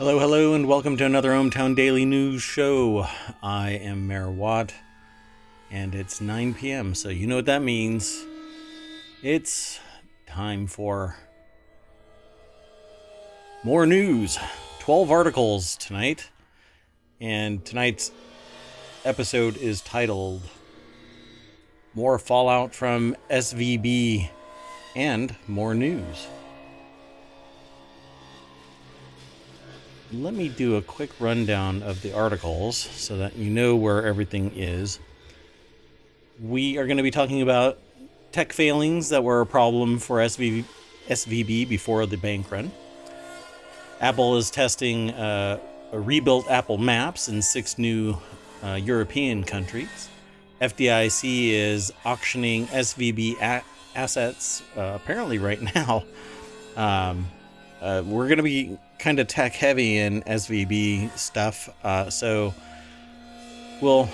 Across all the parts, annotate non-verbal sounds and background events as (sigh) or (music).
Hello, hello, and welcome to another ohmTown Daily News Show. I am Mayor Watt, and it's 9 p.m., so you know what that means. It's time for more news. 12 articles tonight, and tonight's episode is titled More Fallout from SVB and More News. Let me do a quick rundown of the articles so that you know where everything is. We are going to be talking about tech failings that were a problem for SVB, SVB before the bank run. Apple is testing uh, rebuilt Apple Maps in six new uh, European countries. FDIC is auctioning SVB a- assets uh, apparently right (laughs) now. Um, uh, we're going to be kind of tech heavy in SVB stuff, uh, so we'll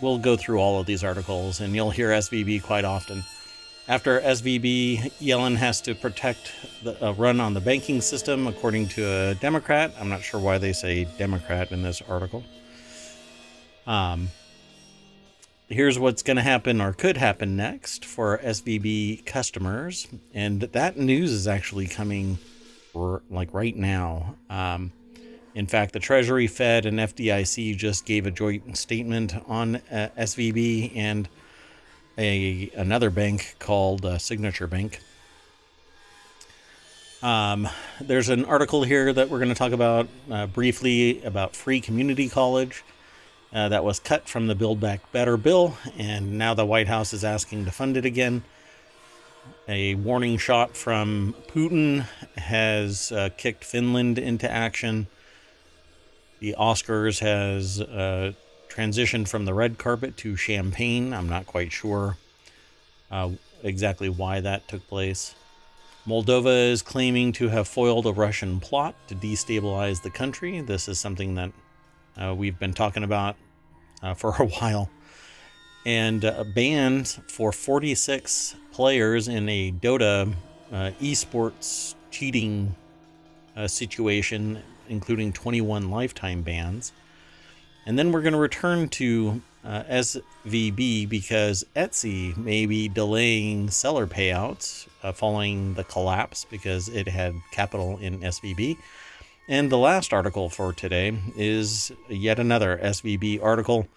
we'll go through all of these articles, and you'll hear SVB quite often. After SVB, Yellen has to protect the uh, run on the banking system, according to a Democrat. I'm not sure why they say Democrat in this article. Um, here's what's going to happen or could happen next for SVB customers, and that news is actually coming like right now. Um, in fact, the Treasury, Fed, and FDIC just gave a joint statement on uh, SVB and a another bank called uh, Signature Bank. Um, there's an article here that we're going to talk about uh, briefly about free community college uh, that was cut from the Build Back Better bill, and now the White House is asking to fund it again. A warning shot from Putin has uh, kicked Finland into action. The Oscars has uh, transitioned from the red carpet to champagne. I'm not quite sure uh, exactly why that took place. Moldova is claiming to have foiled a Russian plot to destabilize the country. This is something that uh, we've been talking about uh, for a (laughs) while and uh, banned for 46 players in a Dota uh, esports cheating uh, situation, including 21 lifetime bans. And then we're going to return to uh, SVB because Etsy may be delaying seller payouts uh, following the collapse because it had capital in SVB. And the last article for today is yet another SVB article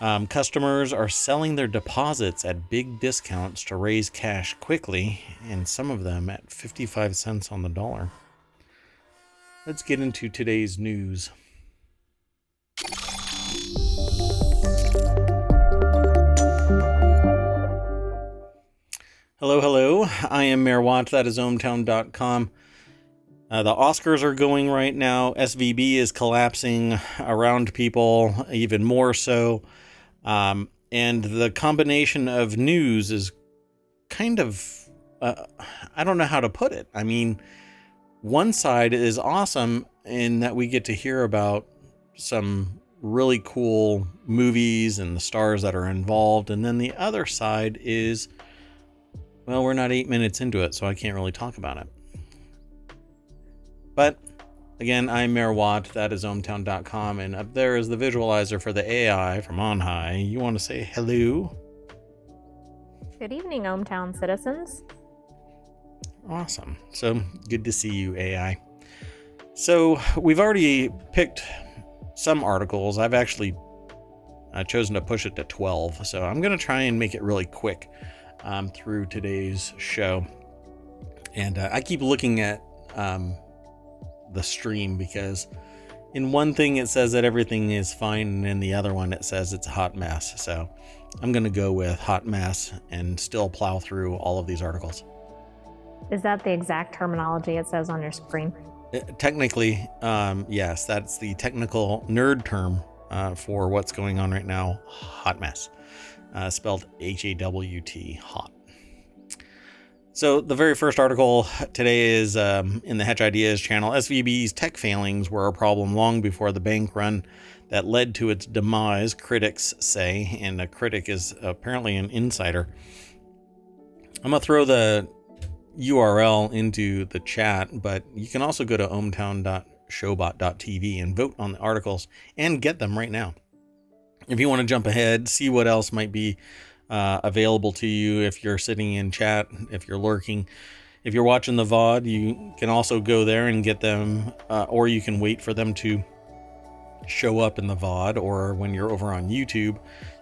um, customers are selling their deposits at big discounts to raise cash quickly, and some of them at 55 cents on the dollar. Let's get into today's news. Hello, hello. I am Mayor Watt. That is ohmtown.com. Uh, the Oscars are going right now. SVB is collapsing around people even more so. Um, and the combination of news is kind of, uh, I don't know how to put it. I mean, one side is awesome in that we get to hear about some really cool movies and the stars that are involved. And then the other side is, well, we're not eight minutes into it, so I can't really talk about it. But Again, I'm Mayor Watt. That is ohmtown.com. And up there is the visualizer for the AI from on high. You want to say hello? Good evening, ohmTown citizens. Awesome. So good to see you, AI. So we've already picked some articles. I've actually uh, chosen to push it to 12. So I'm going to try and make it really quick um, through today's show. And uh, I keep looking at um, the stream because in one thing it says that everything is fine and in the other one it says it's a hot mess. So I'm going to go with hot mess and still plow through all of these articles. Is that the exact terminology it says on your screen? Uh, technically, um, yes, that's the technical nerd term uh, for what's going on right now. Hot mess, uh, spelled H A W T, hot. So, the very first article today is um, in the Hatch Ideas channel. SVB's tech failings were a problem long before the bank run that led to its demise, critics say, and a critic is apparently an insider. I'm going to throw the URL into the chat, but you can also go to ohmtown. showbot.tv and vote on the articles and get them right now. If you want to jump ahead, see what else might be uh, available to you if you're sitting in chat, if you're lurking. If you're watching the VOD, you can also go there and get them, uh, or you can wait for them to show up in the VOD, or when you're over on YouTube,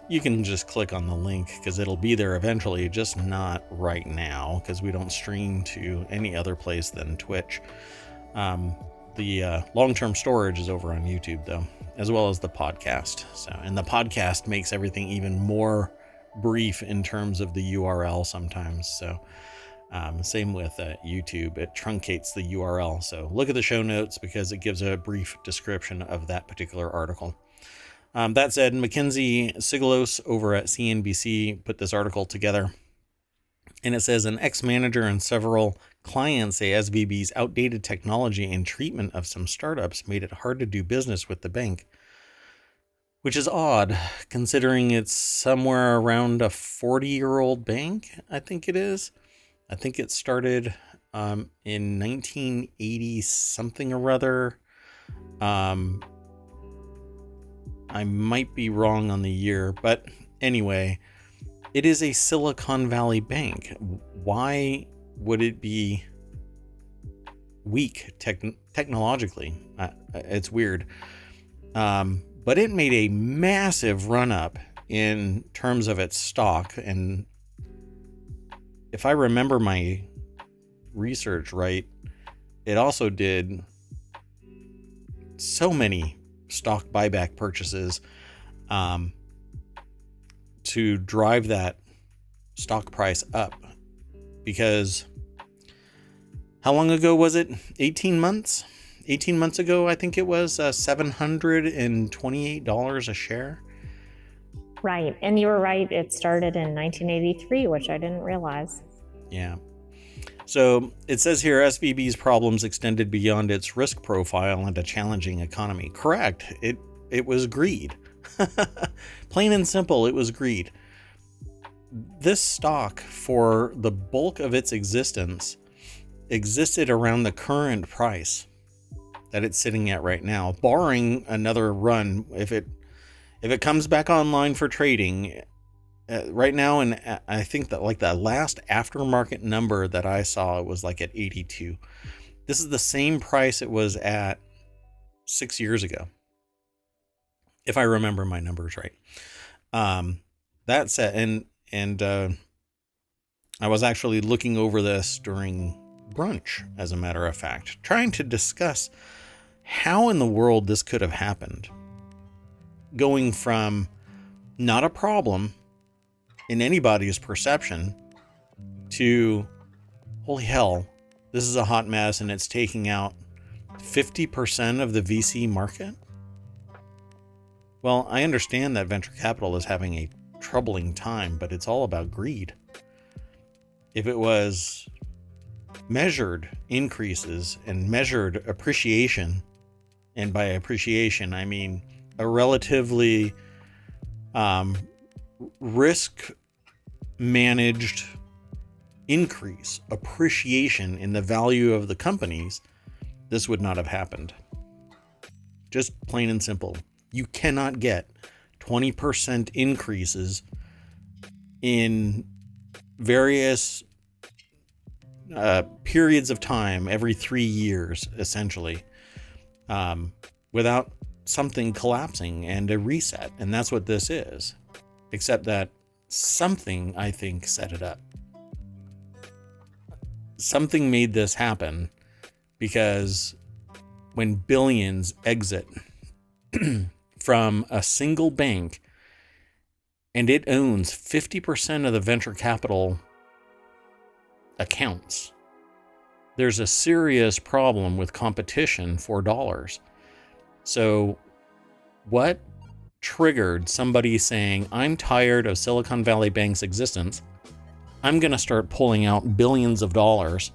you can just click on the link because it'll be there eventually, just not right now because we don't stream to any other place than Twitch. Um, the uh, long-term storage is over on YouTube though, as well as the podcast. So, and the podcast makes everything even more brief in terms of the URL sometimes. So, um, same with uh, YouTube, it truncates the URL. So, look at the show notes because it gives a brief description of that particular article. Um, that said, Mackenzie Sigalos over at CNBC put this article together. And it says an ex manager and several clients say SVB's outdated technology and treatment of some startups made it hard to do business with the bank. Which is odd, considering it's somewhere around a 40 year old bank, I think it is. I think it started um, in 1980 something or other. Um, I might be wrong on the year, but anyway, it is a Silicon Valley bank. Why would it be weak tech- technologically? Uh, it's weird. Um, but it made a massive run up in terms of its stock. And if I remember my research right, it also did so many stock buyback purchases um, to drive that stock price up. Because how long ago was it? 18 months 18 months ago i think it was uh, $728 a share Right. And you were right. It started in 1983, which I didn't realize. yeah so it says here svb's problems extended beyond its risk profile and a challenging economy correct it it was greed (laughs) plain and simple it was greed this stock for the bulk of its existence existed around the current price that it's sitting at right now barring another run. If it if it comes back online for trading uh, right now and uh, i think that like the last aftermarket number that i saw was like at 82 this is the same price it was at six years ago if i remember my numbers right. Um that said and and uh, i was actually looking over this during brunch as a matter of fact trying to discuss how in the world this could have happened going from not a problem in anybody's perception to holy hell, this is a hot mess and it's taking out 50% of the VC market? Well, I understand that venture capital is having a troubling time, but it's all about greed. If it was measured increases and measured appreciation, and by appreciation, I mean a relatively um, risk managed increase, appreciation in the value of the companies, this would not have happened. Just plain and simple. You cannot get 20% increases in various uh, periods of time every three years, essentially, um, without something collapsing and a reset. And that's what this is. Except that something, I think, set it up. Something made this happen because when billions exit (clears throat) from a single bank and it owns 50% of the venture capital accounts, there's a serious problem with competition for dollars. So, what triggered somebody saying, I'm tired of Silicon Valley Bank's existence? I'm going to start pulling out billions of dollars,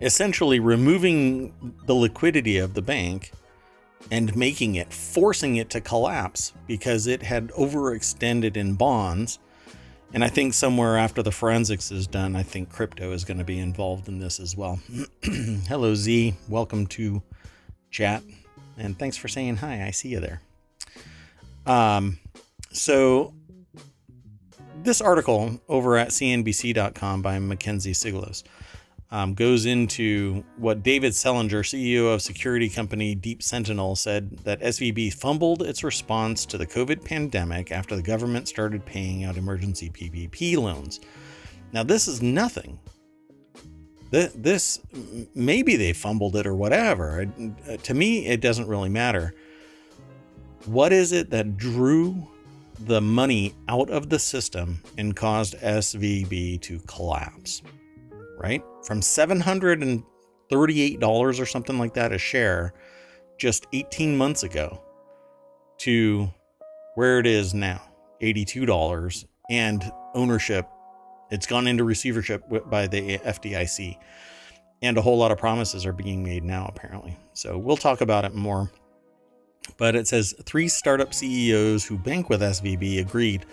essentially removing the liquidity of the bank and making it, forcing it to collapse because it had overextended in bonds. And I think somewhere after the forensics is done, I think crypto is going to be involved in this as well. (clears throat) Hello, Z. Welcome to chat. And thanks for saying hi. I see you there. Um, so this article over at cnbc.com by Mackenzie Sigalos um, goes into what David Selinger, CEO of security company Deep Sentinel, said that SVB fumbled its response to the COVID pandemic after the government started paying out emergency PPP loans. Now, this is nothing. This maybe they fumbled it or whatever. To me, it doesn't really matter. What is it that drew the money out of the system and caused SVB to collapse? Right? From $738 or something like that a share just 18 months ago to where it is now, $82 and ownership it's gone into receivership by the FDIC and a whole lot of promises are being made now apparently. So we'll talk about it more. But it says three startup CEOs who bank with SVB agreed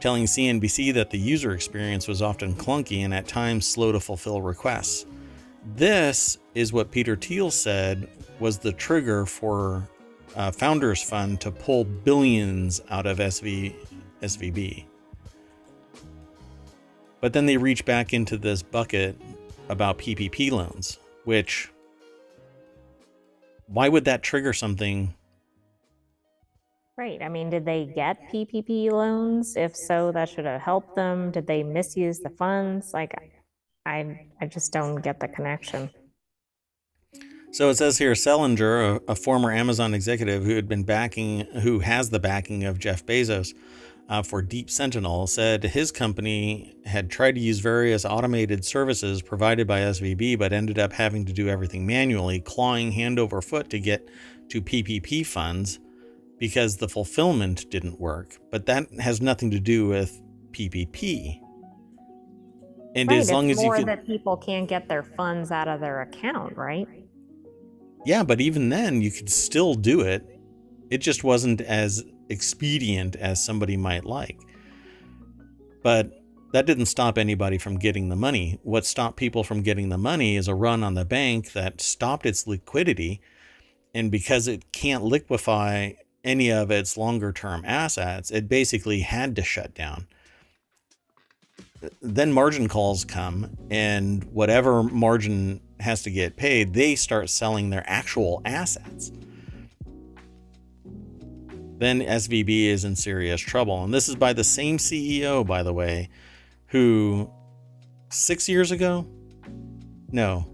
telling CNBC that the user experience was often clunky and at times slow to fulfill requests. This is what Peter Thiel said was the trigger for uh, Founders Fund to pull billions out of SV, SVB. But then they reach back into this bucket about PPP loans, which why would that trigger something Right. I mean, did they get PPP loans? If so, that should have helped them. Did they misuse the funds? Like, I, I just don't get the connection. So it says here, Selinger, a, a, former Amazon executive who had been backing, who has the backing of Jeff Bezos uh, for Deep Sentinel, said his company had tried to use various automated services provided by SVB, but ended up having to do everything manually, clawing hand over foot to get to PPP funds because the fulfillment didn't work. But that has nothing to do with PPP. And right, as long as you can, that people can't get their funds out of their account, right? Yeah, but even then, you could still do it. It just wasn't as expedient as somebody might like. But that didn't stop anybody from getting the money. What stopped people from getting the money is a run on the bank that stopped its liquidity. And because it can't liquefy any of its longer term assets, it basically had to shut down. Then margin calls come, and whatever margin has to get paid, they start selling their actual assets. Then SVB is in serious trouble. And this is by the same CEO, by the way, who six years ago? No.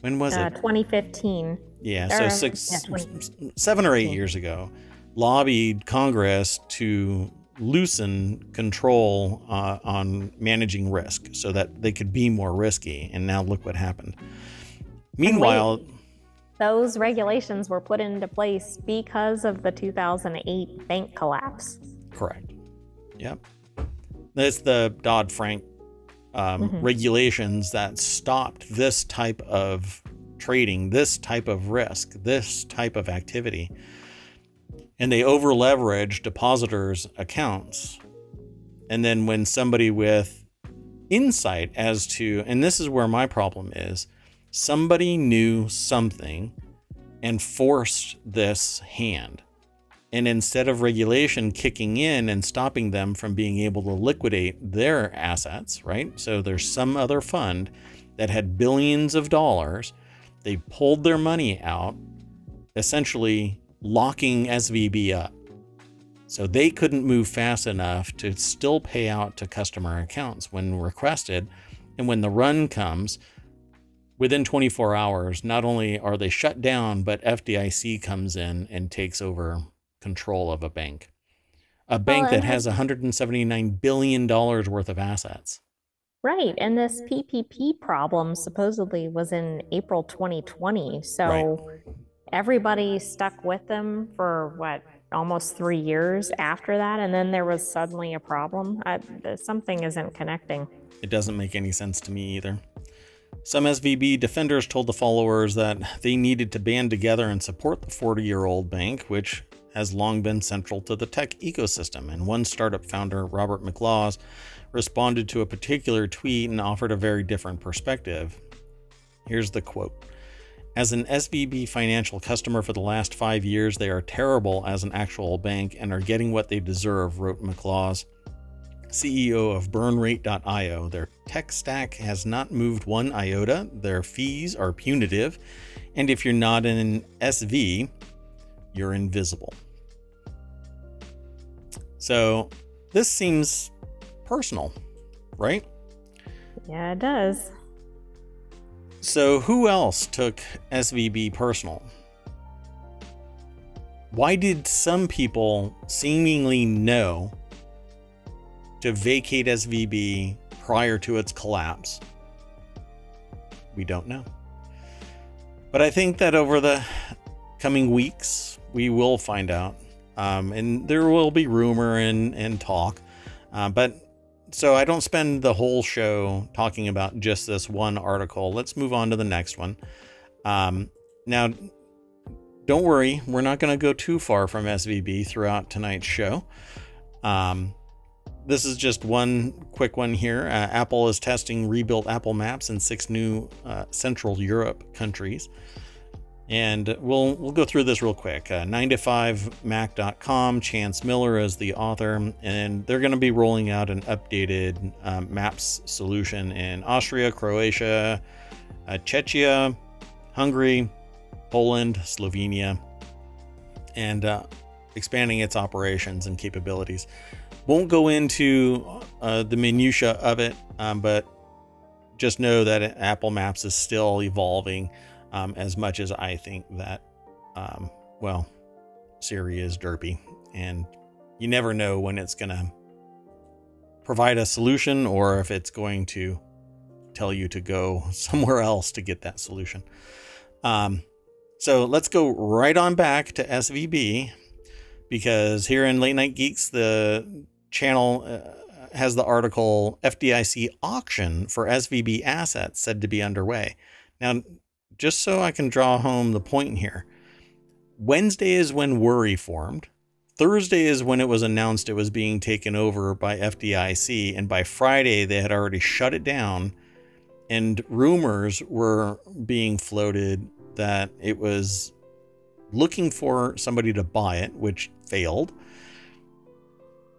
When was uh, it? 2015. Yeah, so six, yeah, seven or eight years ago lobbied Congress to loosen control uh, on managing risk so that they could be more risky. And now look what happened. Meanwhile, wait, those regulations were put into place because of the 2008 bank collapse. Correct. Yep. That's the Dodd Frank um, mm-hmm. regulations that stopped this type of trading, this type of risk, this type of activity and they over leverage depositors' accounts. And then when somebody with insight as to, and this is where my problem is, somebody knew something and forced this hand. And instead of regulation kicking in and stopping them from being able to liquidate their assets, right? So there's some other fund that had billions of dollars. They pulled their money out, essentially locking SVB up. So they couldn't move fast enough to still pay out to customer accounts when requested. And when the run comes, within 24 hours, not only are they shut down, but FDIC comes in and takes over control of a bank. A oh, bank well, that has $179 billion worth of assets. Right. And this PPP problem supposedly was in April 2020. So right everybody stuck with them for what almost three years after that and then there was suddenly a problem? I, something isn't connecting. It doesn't make any sense to me either. Some svb defenders told the followers that they needed to band together and support the 40 year old bank which has long been central to the tech ecosystem and one startup founder robert mclaws responded to a particular tweet and offered a very different perspective. Here's the quote As an SVB financial customer for the last five years, they are terrible as an actual bank and are getting what they deserve, wrote McLaws, CEO of burnrate.io. Their tech stack has not moved one iota, their fees are punitive, and if you're not an SV, you're invisible. So this seems personal, right? Yeah, it does. So, who else took SVB personal? Why did some people seemingly know to vacate SVB prior to its collapse? We don't know. But I think that over the coming weeks, we will find out. Um, and there will be rumor and, and talk. Uh, but so I don't spend the whole show talking about just this one article. Let's move on to the next one. Um, now, don't worry, we're not going to go too far from SVB throughout tonight's show. Um, this is just one quick one here. Uh, Apple is testing rebuilt Apple Maps in six new uh, Central Europe countries. And we'll we'll go through this real quick. Uh, 9to5mac.com, Chance Miller is the author, and they're going to be rolling out an updated um, Maps solution in Austria, Croatia, uh, Czechia, Hungary, Poland, Slovenia, and uh, expanding its operations and capabilities. Won't go into uh, the minutia of it, um, but just know that Apple Maps is still evolving um, as much as I think that, um, well, Siri is derpy, and you never know when it's going to provide a solution or if it's going to tell you to go (laughs) somewhere else to get that solution. Um, so let's go right on back to SVB because here in Late Night Geeks, the channel uh, has the article FDIC auction for SVB assets said to be underway. Now, just so I can draw home the point here. Wednesday is when Worry formed. Thursday is when it was announced it was being taken over by FDIC, and by Friday they had already shut it down, and rumors were being floated that it was looking for somebody to buy it, which failed,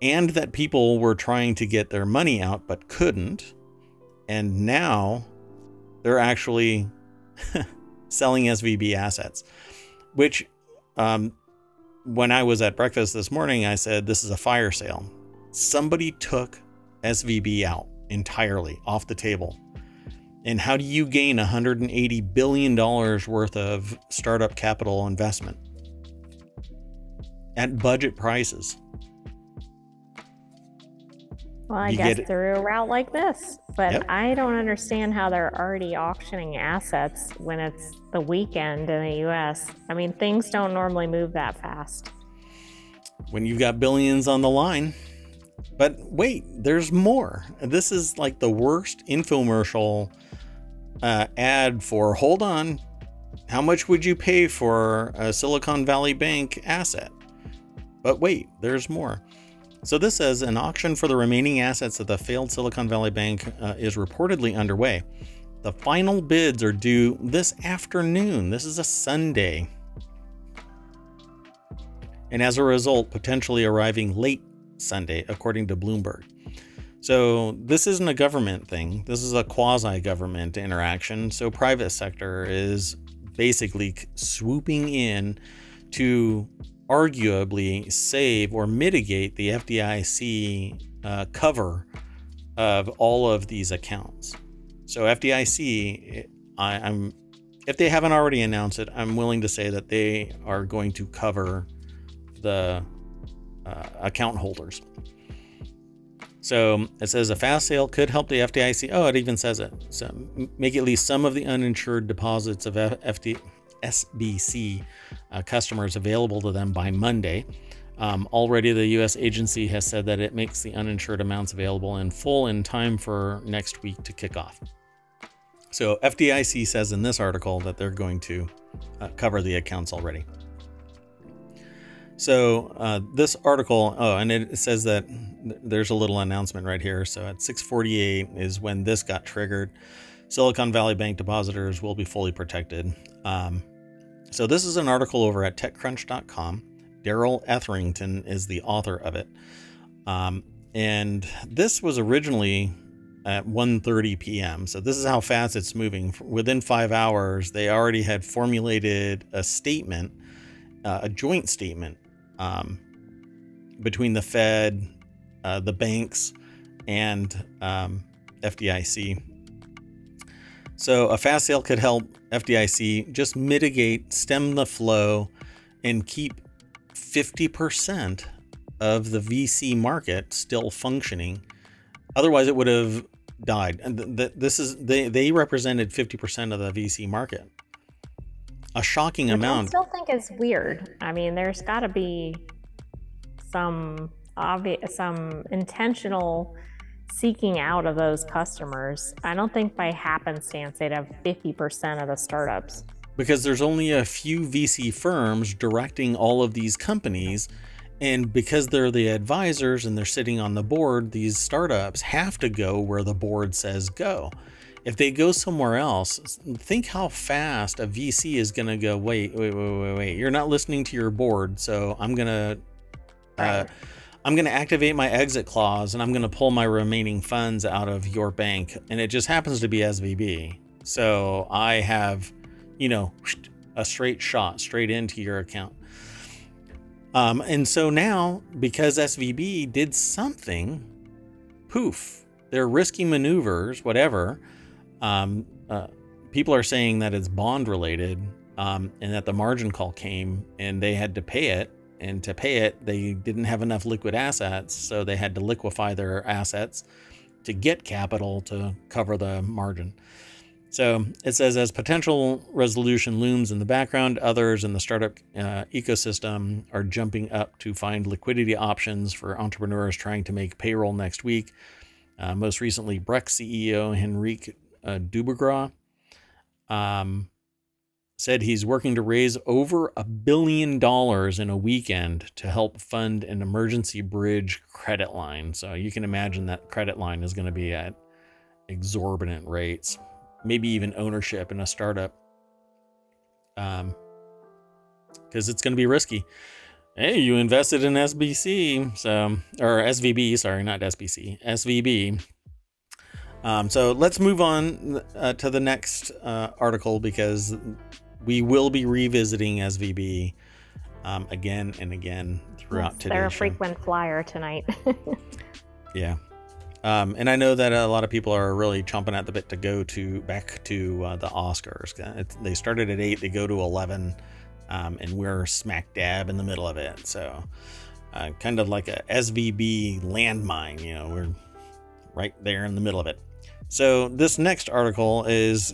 and that people were trying to get their money out but couldn't, and now they're actually (laughs) selling SVB assets, which um, when I was at breakfast this morning, I said, This is a fire sale. Somebody took SVB out entirely off the table. And how do you gain $180 billion worth of startup capital investment at budget prices? Well, I you guess through a route like this. But yep. I don't understand how they're already auctioning assets when it's the weekend in the US. I mean, things don't normally move that fast. When you've got billions on the line. But wait, there's more. This is like the worst infomercial uh, ad for hold on, how much would you pay for a Silicon Valley Bank asset? But wait, there's more. So this says an auction for the remaining assets of the failed Silicon Valley Bank uh, is reportedly underway. The final bids are due this afternoon. This is a Sunday. And as a result, potentially arriving late Sunday, according to Bloomberg. So this isn't a government thing. This is a quasi-government interaction. So private sector is basically swooping in to arguably save or mitigate the FDIC uh, cover of all of these accounts. So FDIC, I, I'm if they haven't already announced it, I'm willing to say that they are going to cover the uh, account holders. So it says a fast sale could help the FDIC. Oh, it even says it. So make at least some of the uninsured deposits of FD, SBC uh, customers available to them by Monday. Um, already, the U.S. agency has said that it makes the uninsured amounts available in full in time for next week to kick off. So, FDIC says in this article that they're going to uh, cover the accounts already. So, uh, this article, oh, and it says that there's a little announcement right here. So, at 6:48 is when this got triggered. Silicon Valley Bank depositors will be fully protected. Um, so, this is an article over at TechCrunch.com. Darrell Etherington is the author of it. Um, and this was originally at 1:30 p.m. So this is how fast it's moving. Within five hours, they already had formulated a statement, uh, a joint statement um, between the Fed, uh, the banks, and um, FDIC. So a fast sale could help FDIC just mitigate, stem the flow, and keep 50% of the VC market still functioning. Otherwise, it would have died. And th- th- this is they they represented 50% of the VC market. A shocking Which amount. I still think is weird. I mean, there's got to be some obvious, some intentional seeking out of those customers. I don't think by happenstance they'd have 50% of the startups. Because there's only a few VC firms directing all of these companies. And because they're the advisors and they're sitting on the board, these startups have to go where the board says go. If they go somewhere else, think how fast a VC is going to go, wait, wait, wait, wait, wait. You're not listening to your board. So I'm going to. Uh, Right. I'm going to activate my exit clause and I'm going to pull my remaining funds out of your bank. And it just happens to be SVB. So I have, you know, a straight shot straight into your account. Um, and so now, because SVB did something, poof, their risky maneuvers, whatever, um, uh, people are saying that it's bond related um, and that the margin call came and they had to pay it. And to pay it, they didn't have enough liquid assets. So they had to liquefy their assets to get capital to cover the margin. So it says, as potential resolution looms in the background, others in the startup uh, ecosystem are jumping up to find liquidity options for entrepreneurs trying to make payroll next week. Uh, most recently, Brex CEO Henrique uh, um, said he's working to raise over a billion dollars in a weekend to help fund an emergency bridge credit line. So you can imagine that credit line is going to be at exorbitant rates maybe even ownership in a startup. Um because it's going to be risky. Hey you invested in sbc so or svb sorry not sbc svb um, so let's move on uh, to the next uh, article because we will be revisiting svb um, again and again throughout Yes, today's They're a show. frequent flyer tonight. (laughs) Yeah. Um, and I know that a lot of people are really chomping at the bit to go to back to uh, the Oscars. It's, they started at eight, they go to eleven, um, and we're smack dab in the middle of it. So, uh, kind of like a SVB landmine. You know, we're right there in the middle of it. So this next article is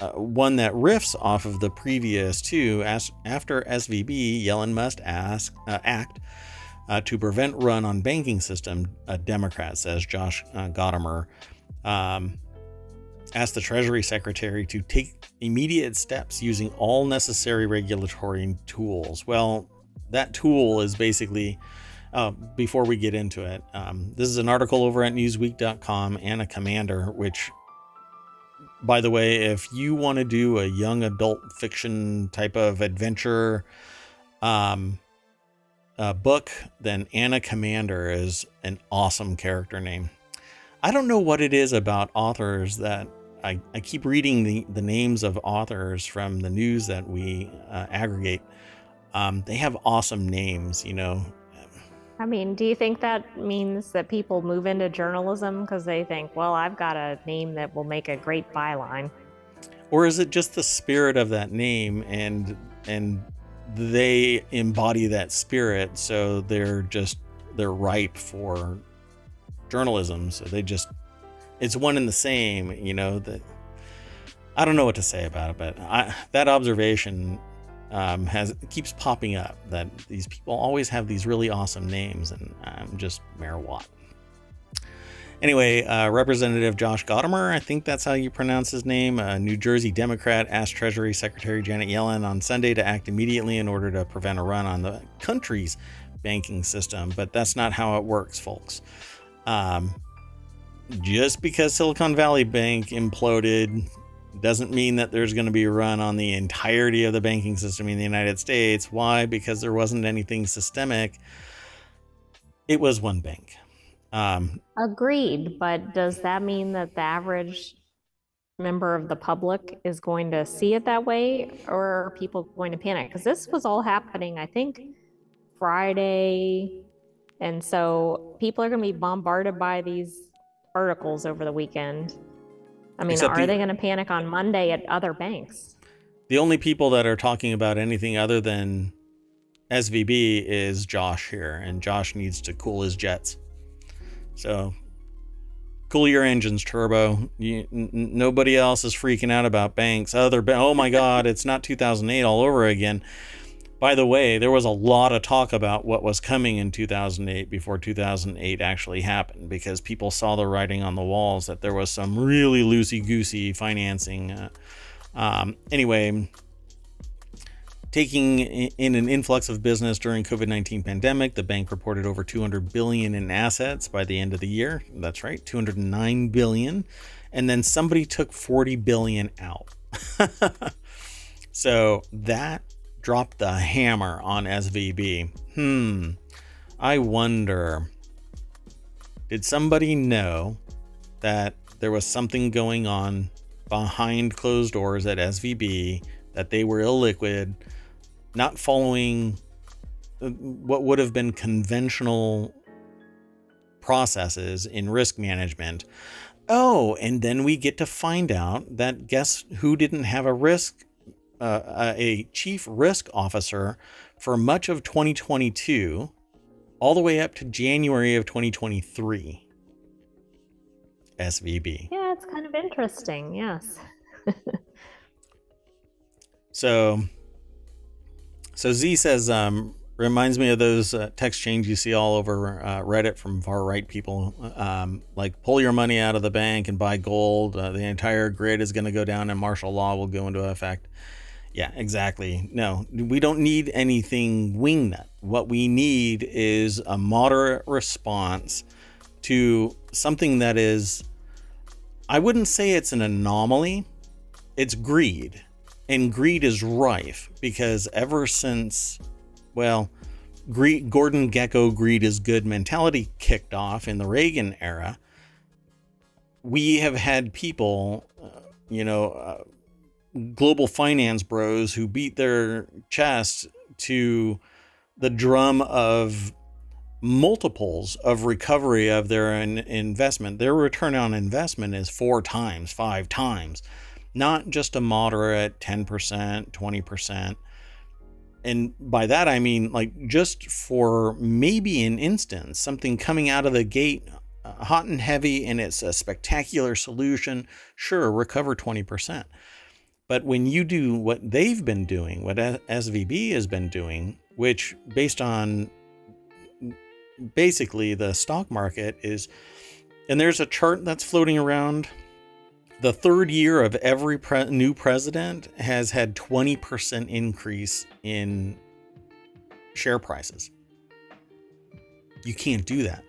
uh, one that riffs off of the previous two. As after SVB, Yellen must ask uh, act uh, to prevent run on banking system, a Democrat says Josh uh, Gottheimer um, asked the Treasury Secretary to take immediate steps using all necessary regulatory tools. Well, that tool is basically. Uh, before we get into it, um, this is an article over at Newsweek.com. Anna Commander, which, by the way, if you want to do a young adult fiction type of adventure, um, uh, book, then Anna Commander is an awesome character name. I don't know what it is about authors that I, I keep reading the, the names of authors from the news that we uh, aggregate. Um, they have awesome names, you know. I mean, do you think that means that people move into journalism because they think, well, I've got a name that will make a great byline? Or is it just the spirit of that name and and they embody that spirit so they're just they're ripe for journalism so they just it's one and the same you know that i don't know what to say about it but i that observation um, has keeps popping up that these people always have these really awesome names and i'm just mayor watt Anyway, uh, Representative Josh Gottheimer, I think that's how you pronounce his name, a New Jersey Democrat, asked Treasury Secretary Janet Yellen on Sunday to act immediately in order to prevent a run on the country's banking system. But that's not how it works, folks. Um, just because Silicon Valley Bank imploded doesn't mean that there's going to be a run on the entirety of the banking system in the United States. Why? Because there wasn't anything systemic. It was one bank. Um, Agreed. But does that mean that the average member of the public is going to see it that way or are people going to panic? Because this was all happening, I think, Friday. And so people are going to be bombarded by these articles over the weekend. I mean, Except are the, they going to panic on Monday at other banks? The only people that are talking about anything other than SVB is Josh here, and Josh needs to cool his jets. So, cool your engines, Turbo. You, n- nobody else is freaking out about banks. Other, ba- oh my God, it's not 2008 all over again. By the way, there was a lot of talk about what was coming in 2008 before 2008 actually happened because people saw the writing on the walls that there was some really loosey goosey financing. Uh, um, anyway, taking in an influx of business during COVID-19 pandemic, the bank reported over 200 billion in assets by the end of the year. That's right, 209 billion. And then somebody took 40 billion out. (laughs) so that dropped the hammer on SVB. Hmm. I wonder did somebody know that there was something going on behind closed doors at SVB, that they were illiquid, not following uh, what would have been conventional processes in risk management? Oh, and then we get to find out that guess who didn't have a risk uh, a chief risk officer for much of 2022, all the way up to January of 2023. SVB. Yeah, it's kind of interesting. Yes. (laughs) so, so Z says, um, reminds me of those uh, text chains you see all over uh, Reddit from far right people. Um, like, pull your money out of the bank and buy gold. Uh, the entire grid is going to go down and martial law will go into effect. Yeah, exactly. No, we don't need anything wingnut. What we need is a moderate response to something that is, I wouldn't say it's an anomaly, it's greed. And greed is rife because ever since, well, greed, Gordon Gekko greed is good mentality kicked off in the Reagan era, we have had people, uh, you know, uh, global finance bros who beat their chest to the drum of multiples of recovery of their in- investment. Their return on investment is four times, five times, not just a moderate 10%, 20%. And by that, I mean like just for maybe an instance, something coming out of the gate uh, hot and heavy and it's a spectacular solution, sure, recover 20%. But when you do what they've been doing, what SVB has been doing, which based on basically the stock market is, and there's a chart that's floating around. The third year of every pre- new president has had 20% increase in share prices. You can't do that.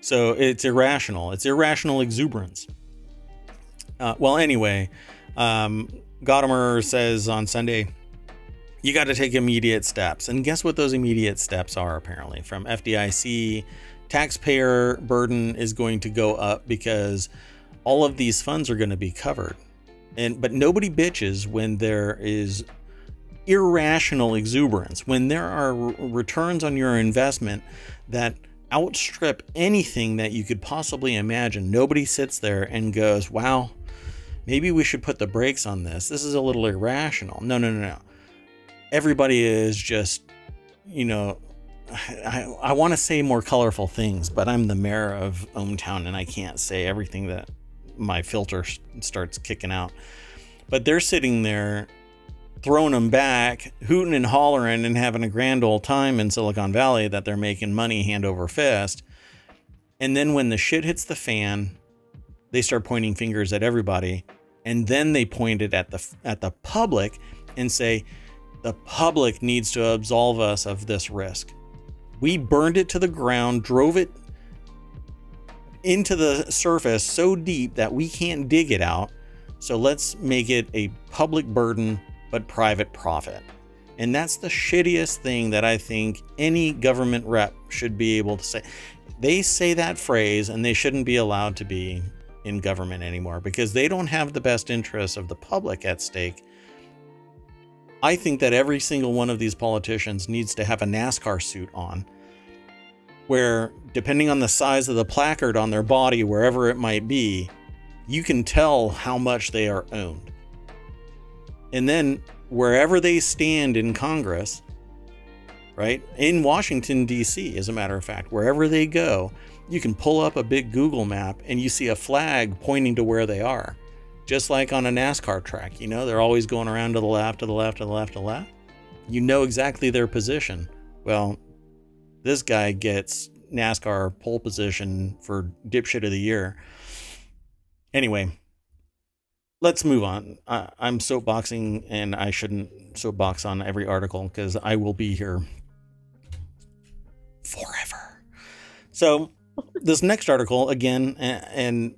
So it's irrational. It's irrational exuberance. Uh, well, anyway, um, says on Sunday, you got to take immediate steps. And guess what those immediate steps are, apparently? From FDIC, taxpayer burden is going to go up because all of these funds are going to be covered. And but nobody bitches when there is irrational exuberance, when there are returns on your investment that outstrip anything that you could possibly imagine. Nobody sits there and goes, "Wow, maybe we should put the brakes on this. This is a little irrational. No, no, no, no. Everybody is just, you know, I, I want to say more colorful things, but I'm the mayor of ohmTown and I can't say everything that my filter starts kicking out. But they're sitting there throwing them back, hooting and hollering and having a grand old time in Silicon Valley that they're making money hand over fist. And then when the shit hits the fan, they start pointing fingers at everybody and then they point it at the at the public and say the public needs to absolve us of this risk. We burned it to the ground, drove it into the surface so deep that we can't dig it out. So let's make it a public burden but private profit. And that's the shittiest thing that I think any government rep should be able to say. They say that phrase and they shouldn't be allowed to be in government anymore because they don't have the best interests of the public at stake. I think that every single one of these politicians needs to have a NASCAR suit on where, depending on the size of the placard on their body, wherever it might be, you can tell how much they are owned. And then, wherever they stand in Congress, right, in Washington, D.C., as a matter of fact, wherever they go, you can pull up a big Google map and you see a flag pointing to where they are. Just like on a NASCAR track, you know, they're always going around to the left, to the left, to the left, to the left. You know exactly their position. Well, this guy gets NASCAR pole position for dipshit of the year. Anyway, let's move on. I, I'm soapboxing and I shouldn't soapbox on every article because I will be here forever. So, this next article, again, and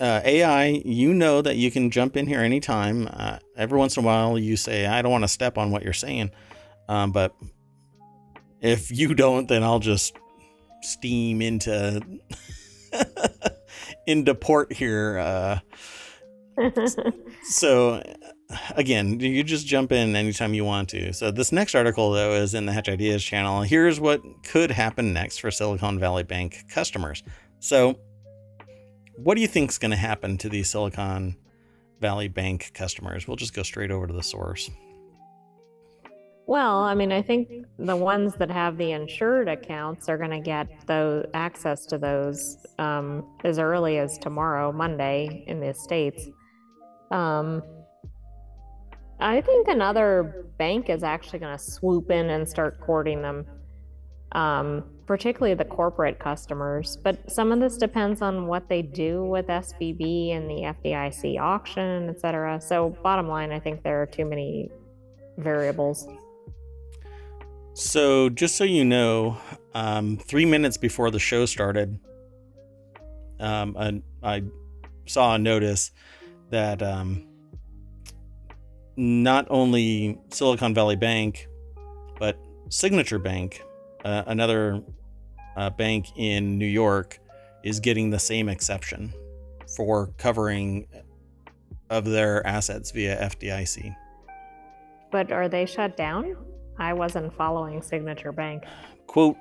uh, AI, you know that you can jump in here anytime. Uh, every once in a while, you say, I don't want to step on what you're saying. Um, but if you don't, then I'll just steam into (laughs) into port here. Uh, (laughs) so again, you just jump in anytime you want to. So this next article though is in the Hatch Ideas channel. Here's what could happen next for Silicon Valley Bank customers. So what do you think is going to happen to these Silicon Valley Bank customers? We'll just go straight over to the source. Well, I mean, I think the ones that have the insured accounts are going to get those access to those um, as early as tomorrow, Monday, in the states. Um, I think another bank is actually going to swoop in and start courting them, um, particularly the corporate customers. But some of this depends on what they do with SVB and the FDIC auction, et cetera. So, bottom line, I think there are too many variables. So, just so you know, um, three minutes before the show started, um, I, I, saw a notice that um, not only Silicon Valley Bank, but Signature Bank, uh, another uh, bank in New York, is getting the same exception for covering of their assets via FDIC. But are they shut down? I wasn't following Signature Bank. Quote,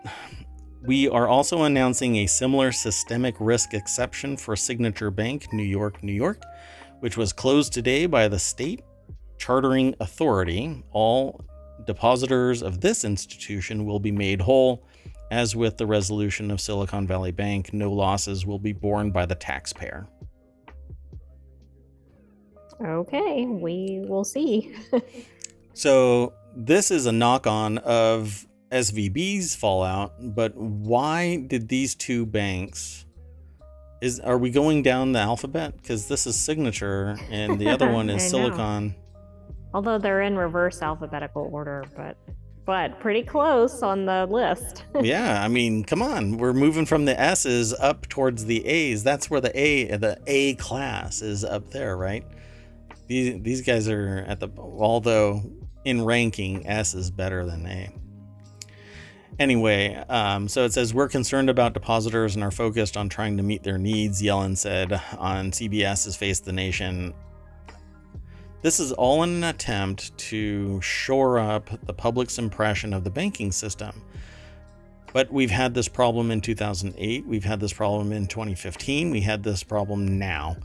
we are also announcing a similar systemic risk exception for Signature Bank, New York, New York, which was closed today by the state chartering authority. All depositors of this institution will be made whole. As with the resolution of Silicon Valley Bank, no losses will be borne by the taxpayer. Okay, we will see. (laughs) so this is a knock on of SVB's fallout, but why did these two banks is are we going down the alphabet because this is signature and the other (laughs) one is silicon although they're in reverse alphabetical order but but pretty close on the list (laughs) yeah i mean come on we're moving from the s's up towards the a's that's where the a the a class is up there right these these guys are at the although in ranking, S is better than A. Anyway, um, so it says we're concerned about depositors and are focused on trying to meet their needs, Yellen said on CBS's Face the Nation. This is all in an attempt to shore up the public's impression of the banking system. But we've had this problem in 2008, we've had this problem in 2015, we had this problem now.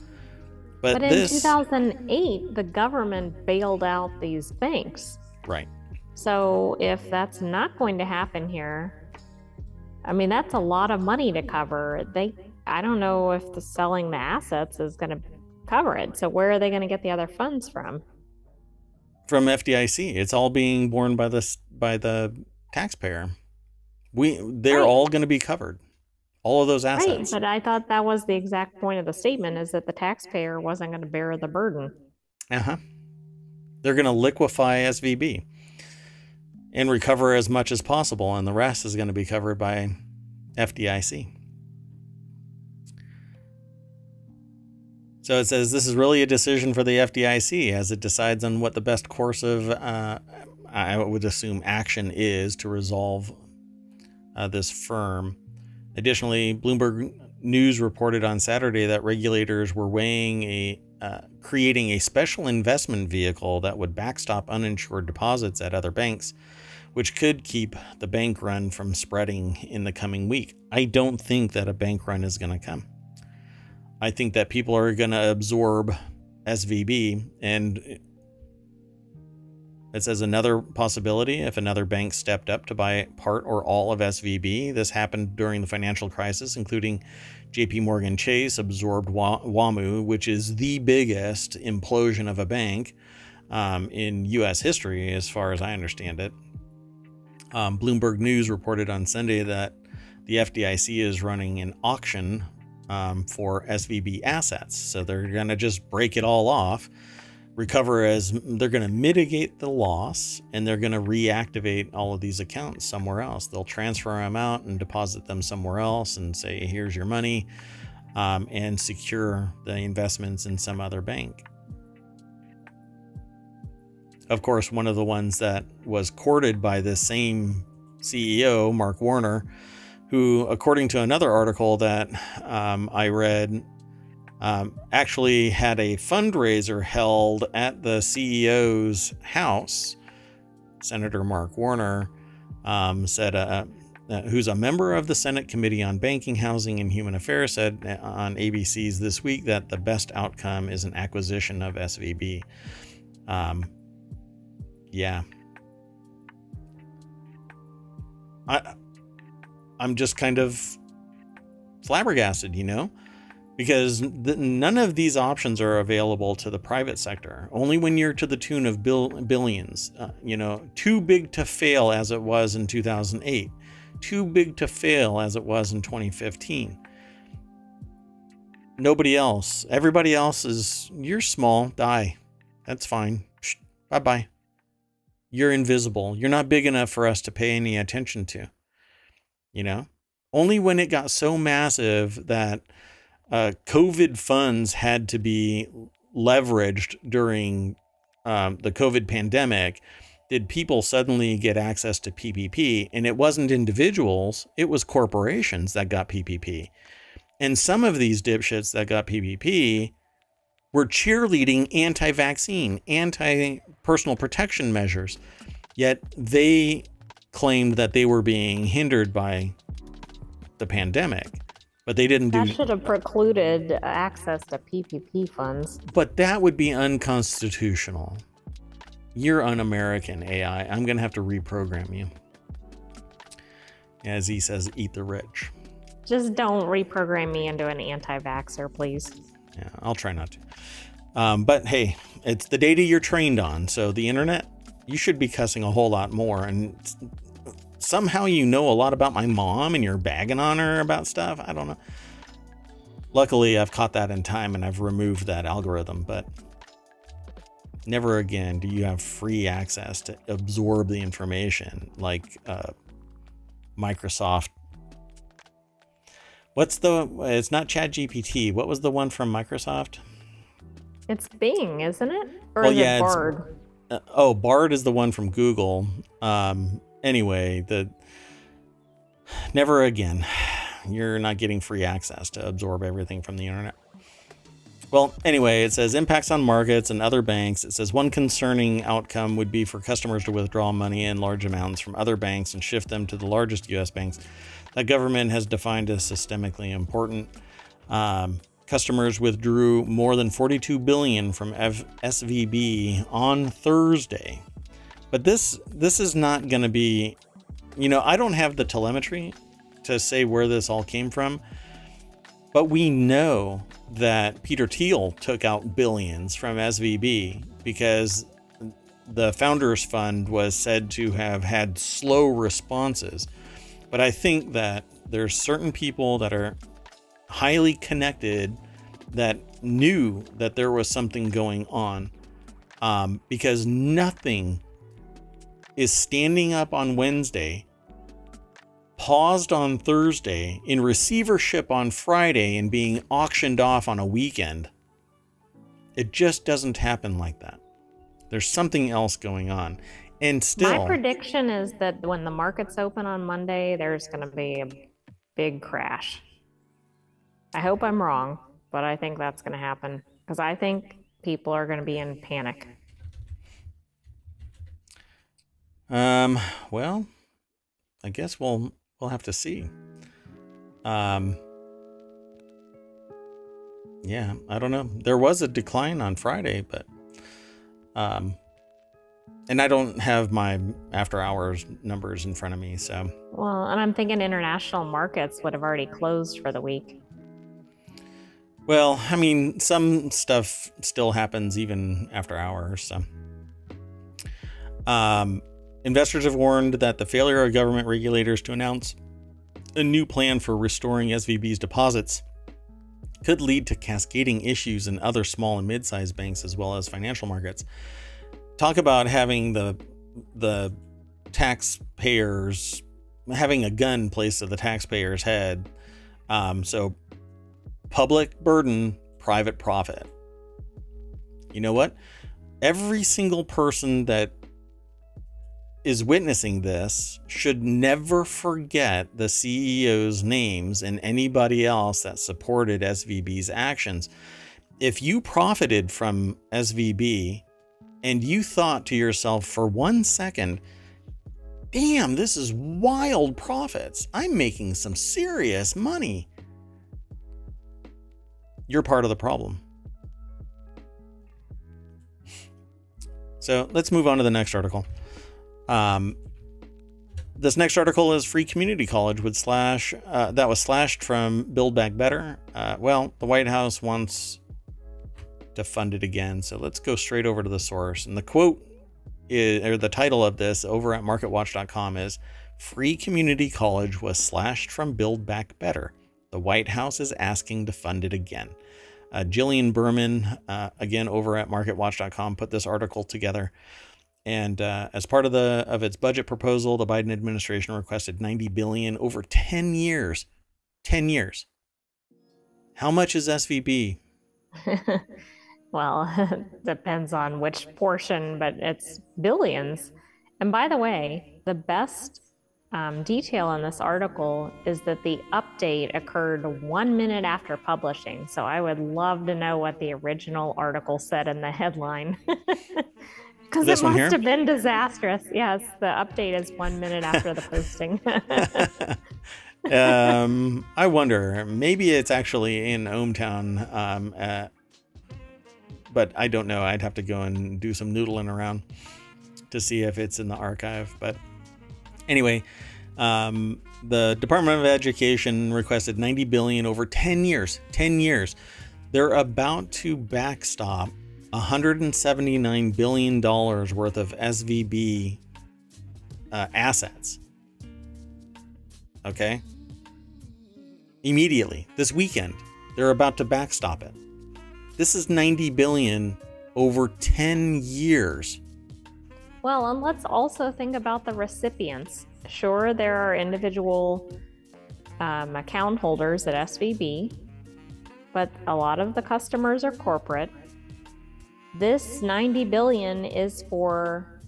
But, but in this... 2008, the government bailed out these banks. Right. So if that's not going to happen here, I mean that's a lot of money to cover. They I don't know if the selling the assets is going to cover it. So where are they going to get the other funds from? From FDIC. It's all being borne by the by the taxpayer. We they're right. all going to be covered all of those assets. Right, but I thought that was the exact point of the statement is that the taxpayer wasn't going to bear the burden. Uh-huh. They're going to liquefy SVB and recover as much as possible and the rest is going to be covered by FDIC. So it says this is really a decision for the FDIC as it decides on what the best course of, uh, I would assume, action is to resolve uh, this firm. Additionally, Bloomberg News reported on Saturday that regulators were weighing a uh, creating a special investment vehicle that would backstop uninsured deposits at other banks, which could keep the bank run from spreading in the coming week. I don't think that a bank run is going to come. I think that people are going to absorb SVB. And it says another possibility if another bank stepped up to buy part or all of SVB. This happened during the financial crisis, including JP Morgan Chase absorbed WAMU, which is the biggest implosion of a bank um, in U.S. history, as far as I understand it. Um, Bloomberg News reported on Sunday that the FDIC is running an auction um, for SVB assets. So they're going to just break it all off, recover as they're going to mitigate the loss, and they're going to reactivate all of these accounts somewhere else. They'll transfer them out and deposit them somewhere else and say, here's your money, um, and secure the investments in some other bank. Of course, one of the ones that was courted by the same CEO, Mark Warner, who, according to another article that um, I read, um, actually had a fundraiser held at the CEO's house. Senator Mark Warner um, said, uh, uh, who's a member of the Senate Committee on Banking, Housing, and Human Affairs, said uh, on ABC's This Week that the best outcome is an acquisition of SVB. Um, yeah. I I'm just kind of flabbergasted, you know, because th- none of these options are available to the private sector. Only when you're to the tune of bill- billions, uh, you know, too big to fail as it was in 2008, too big to fail as it was in 2015. Nobody else, everybody else is, you're small, die. That's fine. Bye bye. You're invisible. You're not big enough for us to pay any attention to you know? Only when it got so massive that uh, COVID funds had to be leveraged during um, the COVID pandemic did people suddenly get access to PPP. And it wasn't individuals, it was corporations that got PPP. And some of these dipshits that got PPP were cheerleading anti vaccine, anti personal protection measures. Yet they claimed that they were being hindered by the pandemic, but they didn't that do. That should have precluded access to PPP funds. But that would be unconstitutional. You're un-American AI. I'm gonna have to reprogram you. As he says, eat the rich. Just don't reprogram me into an anti-vaxxer, please. Yeah, I'll try not to. Um, but hey, it's the data you're trained on. So the internet, you should be cussing a whole lot more. And somehow you know a lot about my mom and you're bagging on her about stuff. I don't know. Luckily, I've caught that in time and I've removed that algorithm, but never again do you have free access to absorb the information like uh, Microsoft. What's the, it's not Chat GPT. What was the one from Microsoft? It's Bing, isn't it? Or well, yeah, it Bard? Uh, oh, Bard is the one from Google. Um, anyway, the never again. You're not getting free access to absorb everything from the internet. Well, anyway, it says impacts on markets and other banks. It says one concerning outcome would be for customers to withdraw money in large amounts from other banks and shift them to the largest U.S. banks that government has defined as systemically important. Um, customers withdrew more than 42 billion from F- SVB on Thursday. But this this is not going to be, you know, I don't have the telemetry to say where this all came from, but we know that Peter Thiel took out billions from SVB because the founders fund was said to have had slow responses. But I think that there's certain people that are highly connected that knew that there was something going on um, because nothing is standing up on Wednesday, paused on Thursday, in receivership on Friday, and being auctioned off on a weekend. It just doesn't happen like that. There's something else going on. And still, My prediction is that when the markets open on Monday, there's going to be a big crash. I hope I'm wrong, but I think that's going to happen because I think people are going to be in panic. Um, well, I guess we'll we'll have to see. Um, yeah, I don't know. There was a decline on Friday, but um, and I don't have my after hours numbers in front of me, so. Well, and I'm thinking international markets would have already closed for the week. Well, I mean, some stuff still happens even after hours, so. Um, investors have warned that the failure of government regulators to announce a new plan for restoring SVB's deposits could lead to cascading issues in other small and mid-sized banks as well as financial markets talk about having the the taxpayers having a gun placed at the taxpayer's head. Um, so public burden, private profit. You know what? Every single person that is witnessing this should never forget the CEO's names and anybody else that supported SVB's actions. If you profited from SVB and you thought to yourself for one second, damn, this is wild profits. I'm making some serious money. You're part of the problem. So let's move on to the next article. Um, this next article is Free Community College would slash uh, that was slashed from Build Back Better. Uh, well, the White House wants to fund it again. So let's go straight over to the source. And the quote is, or the title of this over at marketwatch.com is Free Community College was slashed from Build Back Better. The White House is asking to fund it again. Uh, Jillian Berman, uh, again over at marketwatch.com, put this article together. And uh, as part of the of its budget proposal, the Biden administration requested 90 billion over 10 years. 10 years. How much is SVB? (laughs) Well, (laughs) depends on which portion, but it's billions. And by the way, the best um, detail in this article is that the update occurred one minute after publishing. So I would love to know what the original article said in the headline. (laughs) Because it must have been disastrous. Yes, the update is one minute after the posting. (laughs) um, I wonder. Maybe it's actually in ohmTown um, at but I don't know. I'd have to go and do some noodling around to see if it's in the archive. But anyway, um, the Department of Education requested 90 billion over 10 years. 10 years. They're about to backstop 179 billion dollars worth of SVB uh, assets. Okay. Immediately this weekend, they're about to backstop it. This is 90 billion over 10 years. Well, and let's also think about the recipients. Sure, there are individual um, account holders at SVB, but a lot of the customers are corporate. This 90 billion is for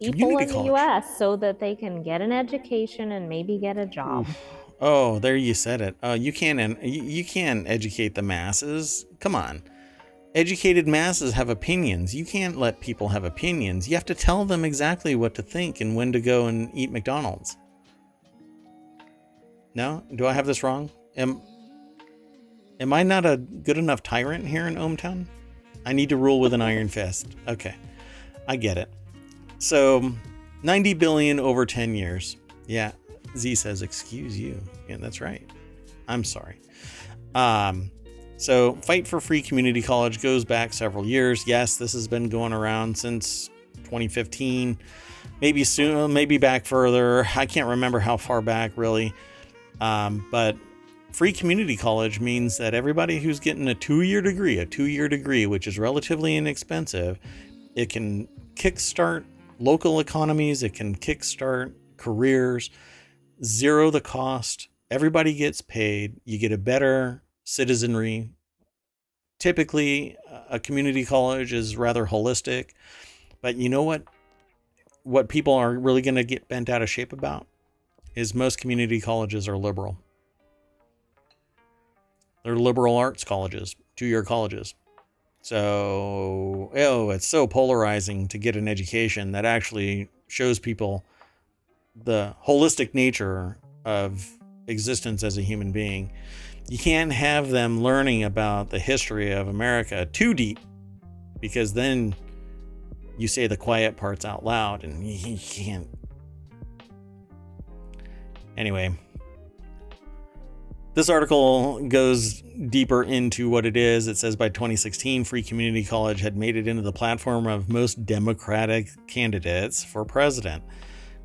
people Community in college. the US so that they can get an education and maybe get a job. Oof. Oh, there you said it. Oh, you can't you can't educate the masses. Come on. Educated masses have opinions. You can't let people have opinions. You have to tell them exactly what to think and when to go and eat McDonald's. No? Do I have this wrong? Am Am I not a good enough tyrant here in ohmTown? I need to rule with an iron fist. Okay. I get it. So, 90 billion over 10 years. Yeah, Z says, "Excuse you." Yeah, that's right. I'm sorry. Um, so, Fight for Free Community College goes back several years. Yes, this has been going around since 2015, maybe soon, maybe back further. I can't remember how far back really. Um, but free community college means that everybody who's getting a two year degree, a two year degree, which is relatively inexpensive, it can kickstart local economies, it can kickstart careers zero the cost. Everybody gets paid. You get a better citizenry typically a community college is rather holistic, but you know what? What people are really going to get bent out of shape about is most community colleges are liberal. They're liberal arts colleges, two year colleges. So, oh, it's so polarizing to get an education that actually shows people the holistic nature of existence as a human being. You can't have them learning about the history of America too deep because then you say the quiet parts out loud and you can't. Anyway, this article goes deeper into what it is. It says by 2016, Free Community College had made it into the platform of most Democratic candidates for president.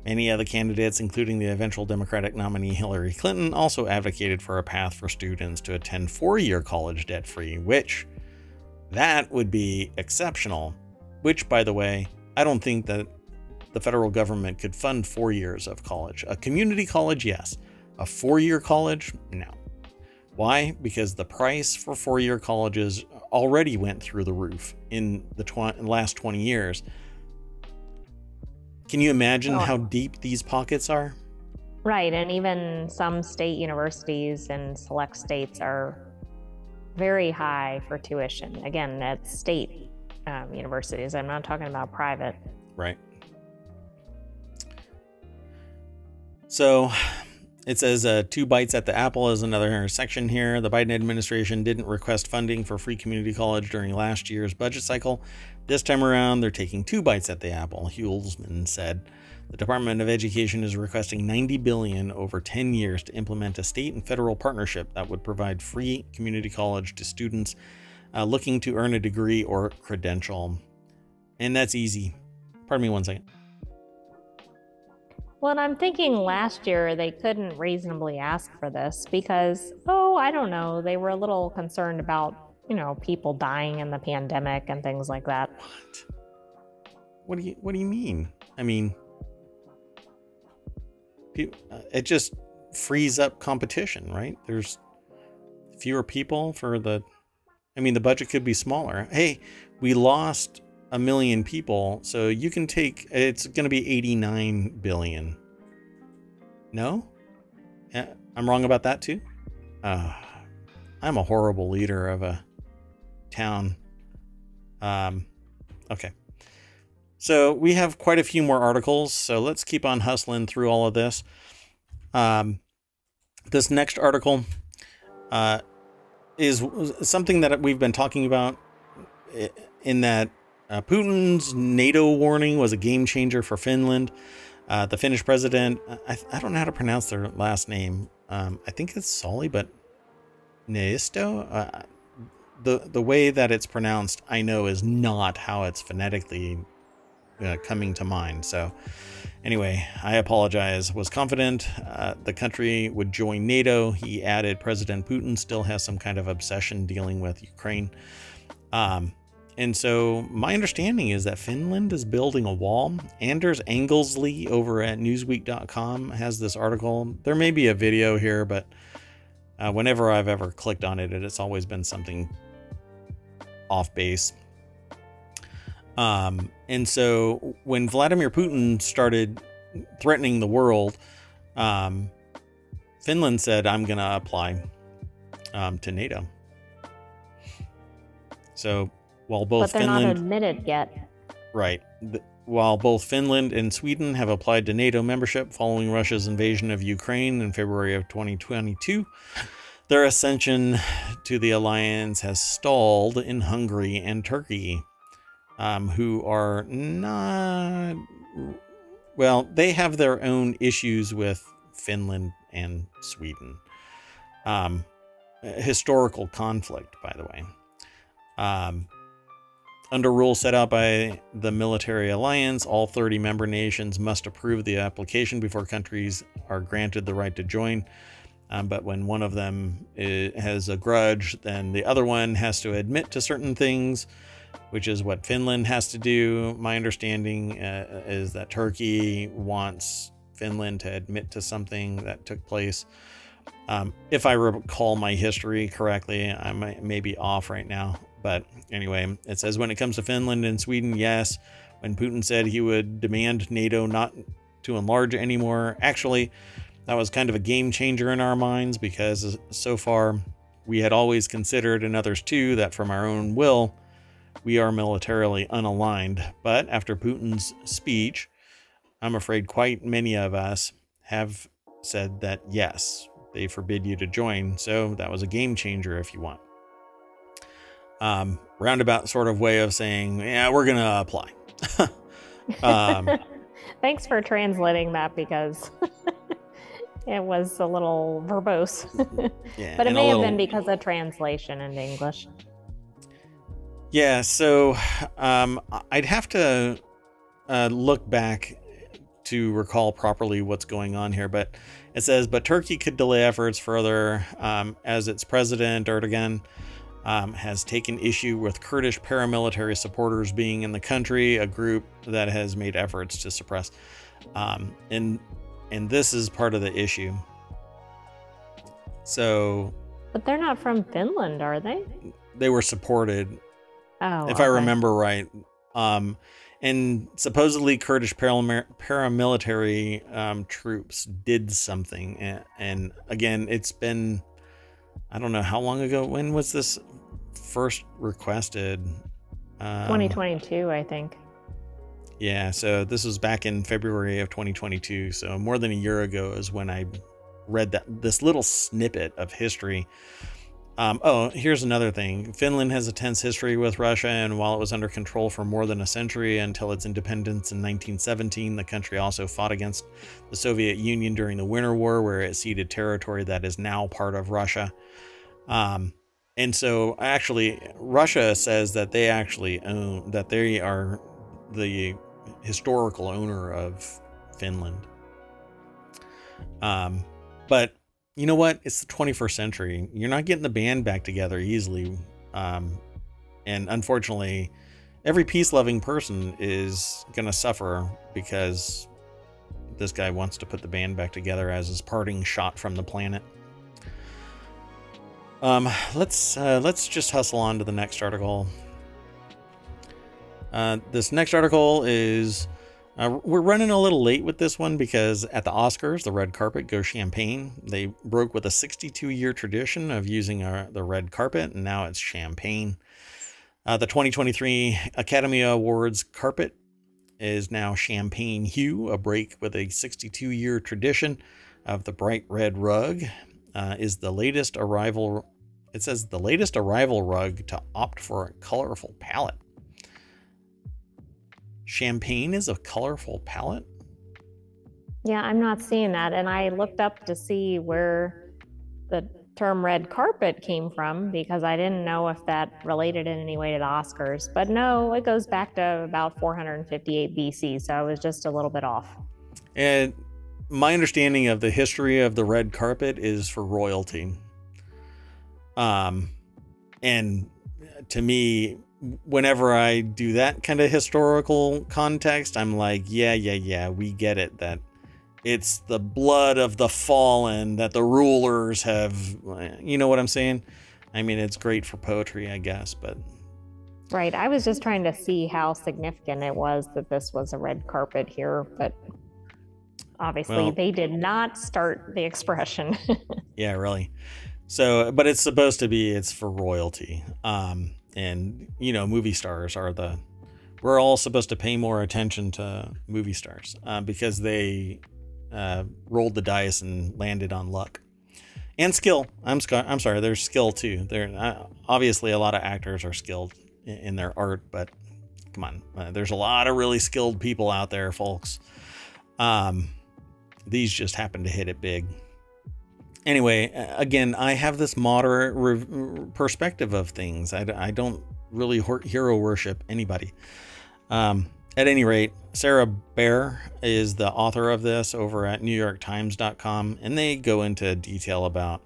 Many other candidates, including the eventual Democratic nominee Hillary Clinton, also advocated for a path for students to attend four year college debt free, which that would be exceptional. Which, by the way, I don't think that the federal government could fund four years of college. A community college, yes. A four year college, no. Why? Because the price for four year colleges already went through the roof in the tw- last 20 years. Can you imagine oh. how deep these pockets are? Right. And even some state universities and select states are very high for tuition. Again, at state um, universities. I'm not talking about private. Right. So it says uh, two bites at the apple is another section here. The Biden administration didn't request funding for free community college during last year's budget cycle. This time around, they're taking two bites at the apple. Hulsman said. The Department of Education is requesting 90 billion over 10 years to implement a state and federal partnership that would provide free community college to students uh, looking to earn a degree or credential. And that's easy. Pardon me one second. Well, and I'm thinking last year they couldn't reasonably ask for this because, oh, I don't know, they were a little concerned about, you know, people dying in the pandemic and things like that. What? What do you What do you mean? I mean, uh, it just frees up competition, right? There's fewer people for the. I mean, the budget could be smaller. Hey, we lost a million people, so you can take it's going to be 89 billion. No? I'm wrong about that too? Uh, I'm a horrible leader of a town. Um, okay. So we have quite a few more articles, so let's keep on hustling through all of this. Um, this next article uh, is something that we've been talking about in that uh, Putin's NATO warning was a game changer for Finland. Uh, the Finnish president, I, I, don't know how to pronounce their last name. Um, I think it's Sauli, but Niisto. Uh, the the way that it's pronounced, I know, is not how it's phonetically uh, coming to mind. So, anyway, I apologize. Was confident uh, the country would join NATO. He added, President Putin still has some kind of obsession dealing with Ukraine. Um, and so my understanding is that Finland is building a wall. Anders Anglesey over at Newsweek.com has this article. There may be a video here, but uh, whenever I've ever clicked on it, it's always been something off base. Um, and so when Vladimir Putin started threatening the world, um, Finland said, I'm going to apply um, to NATO. So while both but they're Finland, not admitted yet. Right. While both Finland and Sweden have applied to NATO membership following Russia's invasion of Ukraine in February of 2022, their ascension to the alliance has stalled in Hungary and Turkey, um, who are not. Well, they have their own issues with Finland and Sweden. Um, historical conflict, by the way. Um, under rules set out by the military alliance, all 30 member nations must approve the application before countries are granted the right to join. Um, but when one of them is, has a grudge, then the other one has to admit to certain things, which is what Finland has to do. My understanding uh, is that Turkey wants Finland to admit to something that took place Um, if I recall my history correctly, I might may be off right now. But anyway, it says when it comes to Finland and Sweden, yes. When Putin said he would demand NATO not to enlarge anymore, actually, that was kind of a game changer in our minds because so far we had always considered, and others too, that from our own will, we are militarily unaligned. But after Putin's speech, I'm afraid quite many of us have said that yes, they forbid you to join. So that was a game changer, if you want. Um, roundabout sort of way of saying, yeah, we're going to apply. (laughs) um, (laughs) Thanks for translating that because (laughs) it was a little verbose. yeah, but it may have been because of translation into English. Yeah, so um, I'd have to uh, look back to recall properly what's going on here, but it says, but Turkey could delay efforts further um, as its president, Erdogan, um, has taken issue with Kurdish paramilitary supporters being in the country, a group that has made efforts to suppress. Um, and and this is part of the issue. So, but they're not from Finland, are they? They were supported. Oh, if okay. I remember right. Um, and supposedly Kurdish paramilitary um, troops did something. And, and, again, it's been, I don't know how long ago. When was this first requested? Um, 2022, I think. Yeah, so this was back in February of 2022. So more than a year ago is when I read that this little snippet of history um, oh, here's another thing. Finland has a tense history with Russia, and while it was under control for more than a century until its independence in 1917, the country also fought against the Soviet Union during the Winter War, where it ceded territory that is now part of Russia. Um, and so, actually, Russia says that they actually own, that they are the historical owner of Finland. Um, but you know what? It's the 21st century. You're not getting the band back together easily. Um, and unfortunately, every peace loving person is going to suffer because this guy wants to put the band back together as his parting shot from the planet. Um, let's uh, let's just hustle on to the next article. Uh, this next article is uh, we're running a little late with this one because at the Oscars, the red carpet goes champagne. They broke with a 62 year tradition of using our, uh, the red carpet, and now it's champagne. Uh, the 2023 Academy Awards carpet is now champagne hue, a break with a 62 year tradition of the bright red rug. Uh, is the latest arrival. It says the latest arrival rug to opt for a colorful palette. Champagne is a colorful palette? Yeah, I'm not seeing that. And I looked up to see where the term red carpet came from because I didn't know if that related in any way to the Oscars. But no, it goes back to about 458 BC. So I was just a little bit off. And my understanding of the history of the red carpet is for royalty. Um, and to me, whenever I do that kind of historical context, I'm like, yeah, yeah, yeah, we get it that it's the blood of the fallen that the rulers have, you know what I'm saying? I mean, it's great for poetry, I guess, but. Right. I was just trying to see how significant it was that this was a red carpet here, but obviously well, they did not start the expression. (laughs) yeah, really. So, but it's supposed to be, it's for royalty. Um, and you know movie stars are the we're all supposed to pay more attention to movie stars uh, because they uh, rolled the dice and landed on luck and skill. I'm I'm sorry, there's skill too. There uh, obviously a lot of actors are skilled in, in their art, but come on, uh, there's a lot of really skilled people out there, folks. Um, these just happen to hit it big anyway, again, I have this moderate re- perspective of things. I, I don't really hero worship anybody. Um, at any rate, Sarah Bahr is the author of this over at NewYorkTimes.com, and they go into detail about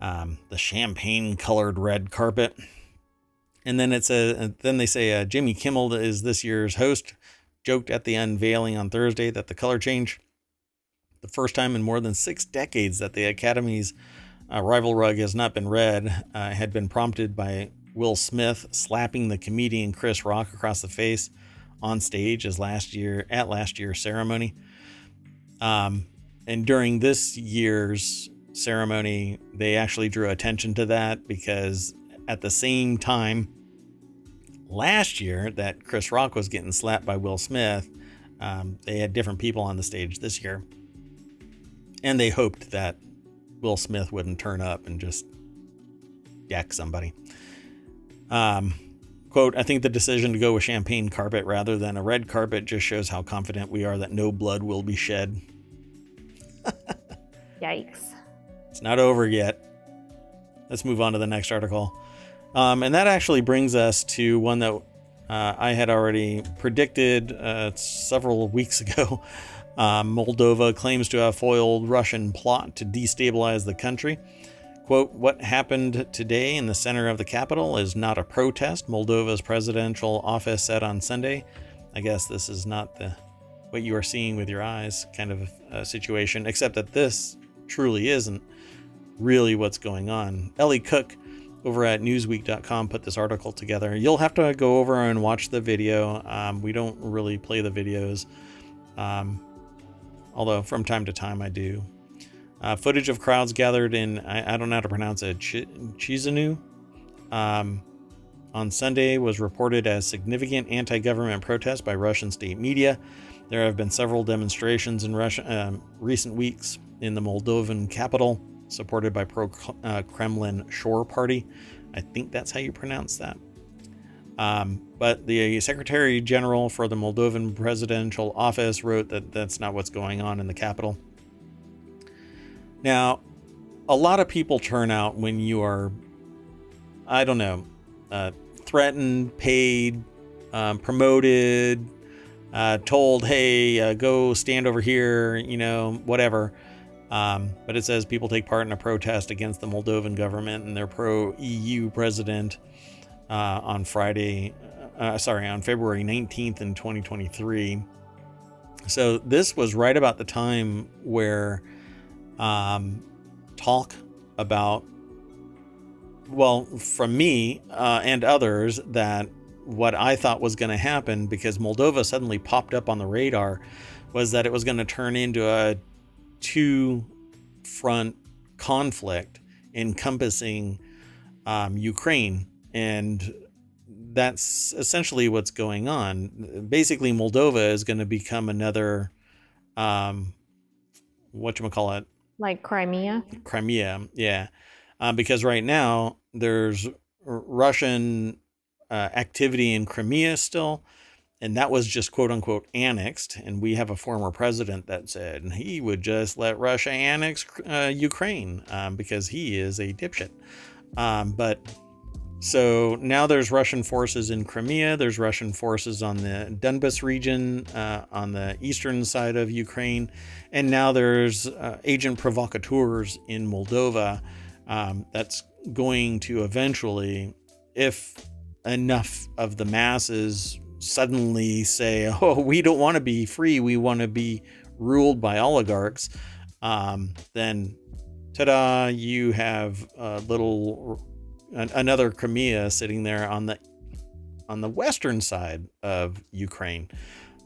um, the champagne colored red carpet. And then it's a then they say uh, Jimmy Kimmel is this year's host. Joked at the unveiling on Thursday that the color change the first time in more than six decades that the Academy's uh, rival rug has not been red, uh, had been prompted by Will Smith slapping the comedian Chris Rock across the face on stage as last year at last year's ceremony. Um, and during this year's ceremony, they actually drew attention to that because at the same time last year that Chris Rock was getting slapped by Will Smith, um, they had different people on the stage this year. And they hoped that Will Smith wouldn't turn up and just deck somebody. Um, quote, I think the decision to go with champagne carpet rather than a red carpet just shows how confident we are that no blood will be shed. (laughs) Yikes. It's not over yet. Let's move on to the next article. Um, and that actually brings us to one that uh, I had already predicted uh, several weeks (laughs) ago. Um, Moldova claims to have foiled Russian plot to destabilize the country. Quote, what happened today in the center of the capital is not a protest, Moldova's presidential office said on Sunday. I guess this is not the what you are seeing with your eyes kind of a situation, except that this truly isn't really what's going on. Ellie Cook over at Newsweek.com put this article together. You'll have to go over and watch the video. Um, we don't really play the videos, um, although from time to time I do. Uh, footage of crowds gathered in, I, I, don't know how to pronounce it, Ch- um, on Sunday was reported as significant anti government protest by Russian state media. There have been several demonstrations in Russia, um, recent weeks in the Moldovan capital supported by pro uh, Kremlin Shor Party. I think that's how you pronounce that. Um, but the Secretary General for the Moldovan Presidential Office wrote that that's not what's going on in the capital. Now, a lot of people turn out when you are, I don't know, uh, threatened, paid, um, promoted, uh, told, hey, uh, go stand over here, you know, whatever. Um, but it says people take part in a protest against the Moldovan government and their pro EU president uh, on Friday, uh, sorry, on February 19th in 2023. So this was right about the time where um, talk about, well, from me uh, and others, that what I thought was going to happen because Moldova suddenly popped up on the radar was that it was going to turn into a two front conflict encompassing um, Ukraine. And that's essentially what's going on. Basically, Moldova is going to become another, um, what you call it? Like Crimea. Crimea, yeah. Um, because right now there's Russian uh, activity in Crimea still, and that was just quote unquote annexed. And we have a former president that said he would just let Russia annex uh, Ukraine um, because he is a dipshit. Um, but so now there's Russian forces in Crimea. There's Russian forces on the Donbas region uh, on the eastern side of Ukraine, and now there's uh, agent provocateurs in Moldova. Um, that's going to eventually, if enough of the masses suddenly say, (laughs) "Oh, we don't want to be free. We want to be ruled by oligarchs," um, then, ta-da! You have a little another Crimea sitting there on the on the western side of Ukraine,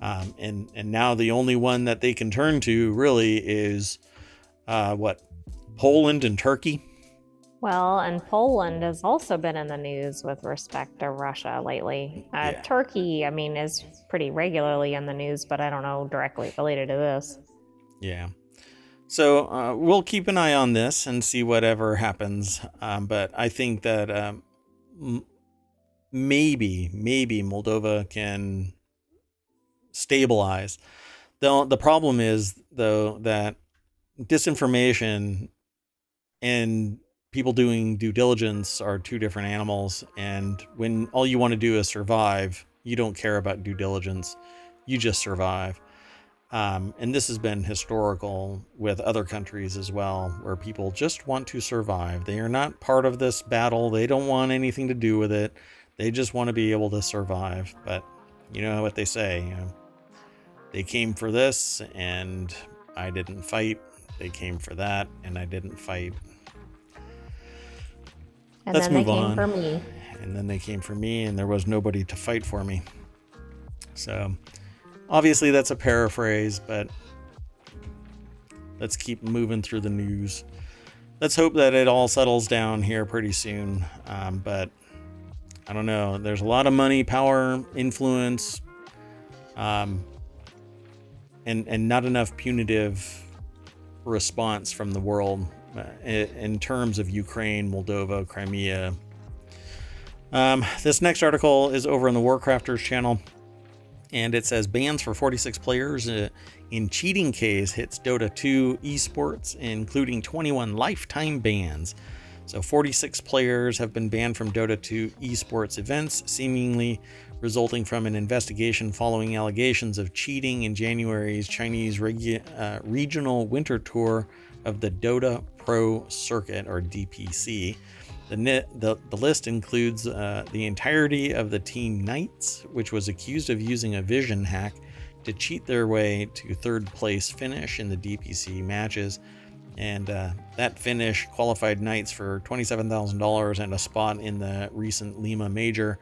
um, and and now the only one that they can turn to really is uh, what Poland and Turkey. Well, and Poland has also been in the news with respect to Russia lately. Uh, yeah. Turkey, I mean, is pretty regularly in the news, but I don't know directly related to this. Yeah. So uh, we'll keep an eye on this and see whatever happens. Um, but I think that um, maybe, maybe Moldova can stabilize. The, the problem is, though, that disinformation and people doing due diligence are two different animals. And when all you want to do is survive, you don't care about due diligence. You just survive. Um, and this has been historical with other countries as well, where people just want to survive. They are not part of this battle. They don't want anything to do with it. They just want to be able to survive. But you know what they say you know, they came for this, and I didn't fight. They came for that, and I didn't fight. And Let's then they move came on. for me. And then they came for me, and there was nobody to fight for me. So, obviously, that's a paraphrase, but let's keep moving through the news. Let's hope that it all settles down here pretty soon. Um, but I don't know. There's a lot of money, power, influence, um, and and not enough punitive response from the world uh, in, terms of Ukraine, Moldova, Crimea. Um, this next article is over on the Warcrafters channel, and it says bans for 46 players uh, in cheating case hits Dota 2 esports, including 21 lifetime bans. So 46 players have been banned from Dota 2 esports events, seemingly resulting from an investigation following allegations of cheating in January's Chinese regu- uh, regional winter tour of the Dota Pro Circuit, or DPC. The, the, the list includes uh, the entirety of the Team Knights, which was accused of using a vision hack to cheat their way to third place finish in the DPC matches. And uh, that finish qualified Knights for $27,000 and a spot in the recent Lima Major.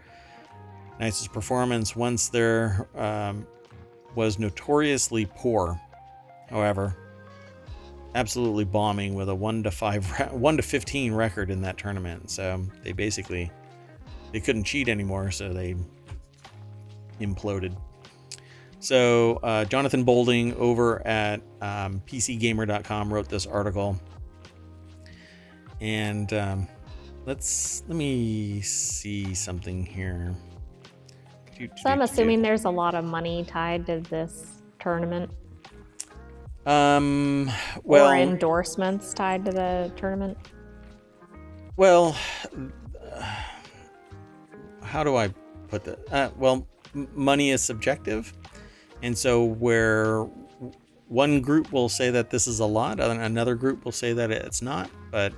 Knights' performance once there um, was notoriously poor. However, absolutely bombing with a 1 to 5 (laughs) 1 to 15 record in that tournament. So they basically they couldn't cheat anymore, so they imploded. So uh, Jonathan Bolding over at um, PCGamer.com wrote this article, and um, let's let me see something here. So I'm assuming there's a lot of money tied to this tournament Um, well, or endorsements tied to the tournament. Well, how do I put that? Uh, well, m- money is subjective, and so where one group will say that this is a lot, and another group will say that it's not. But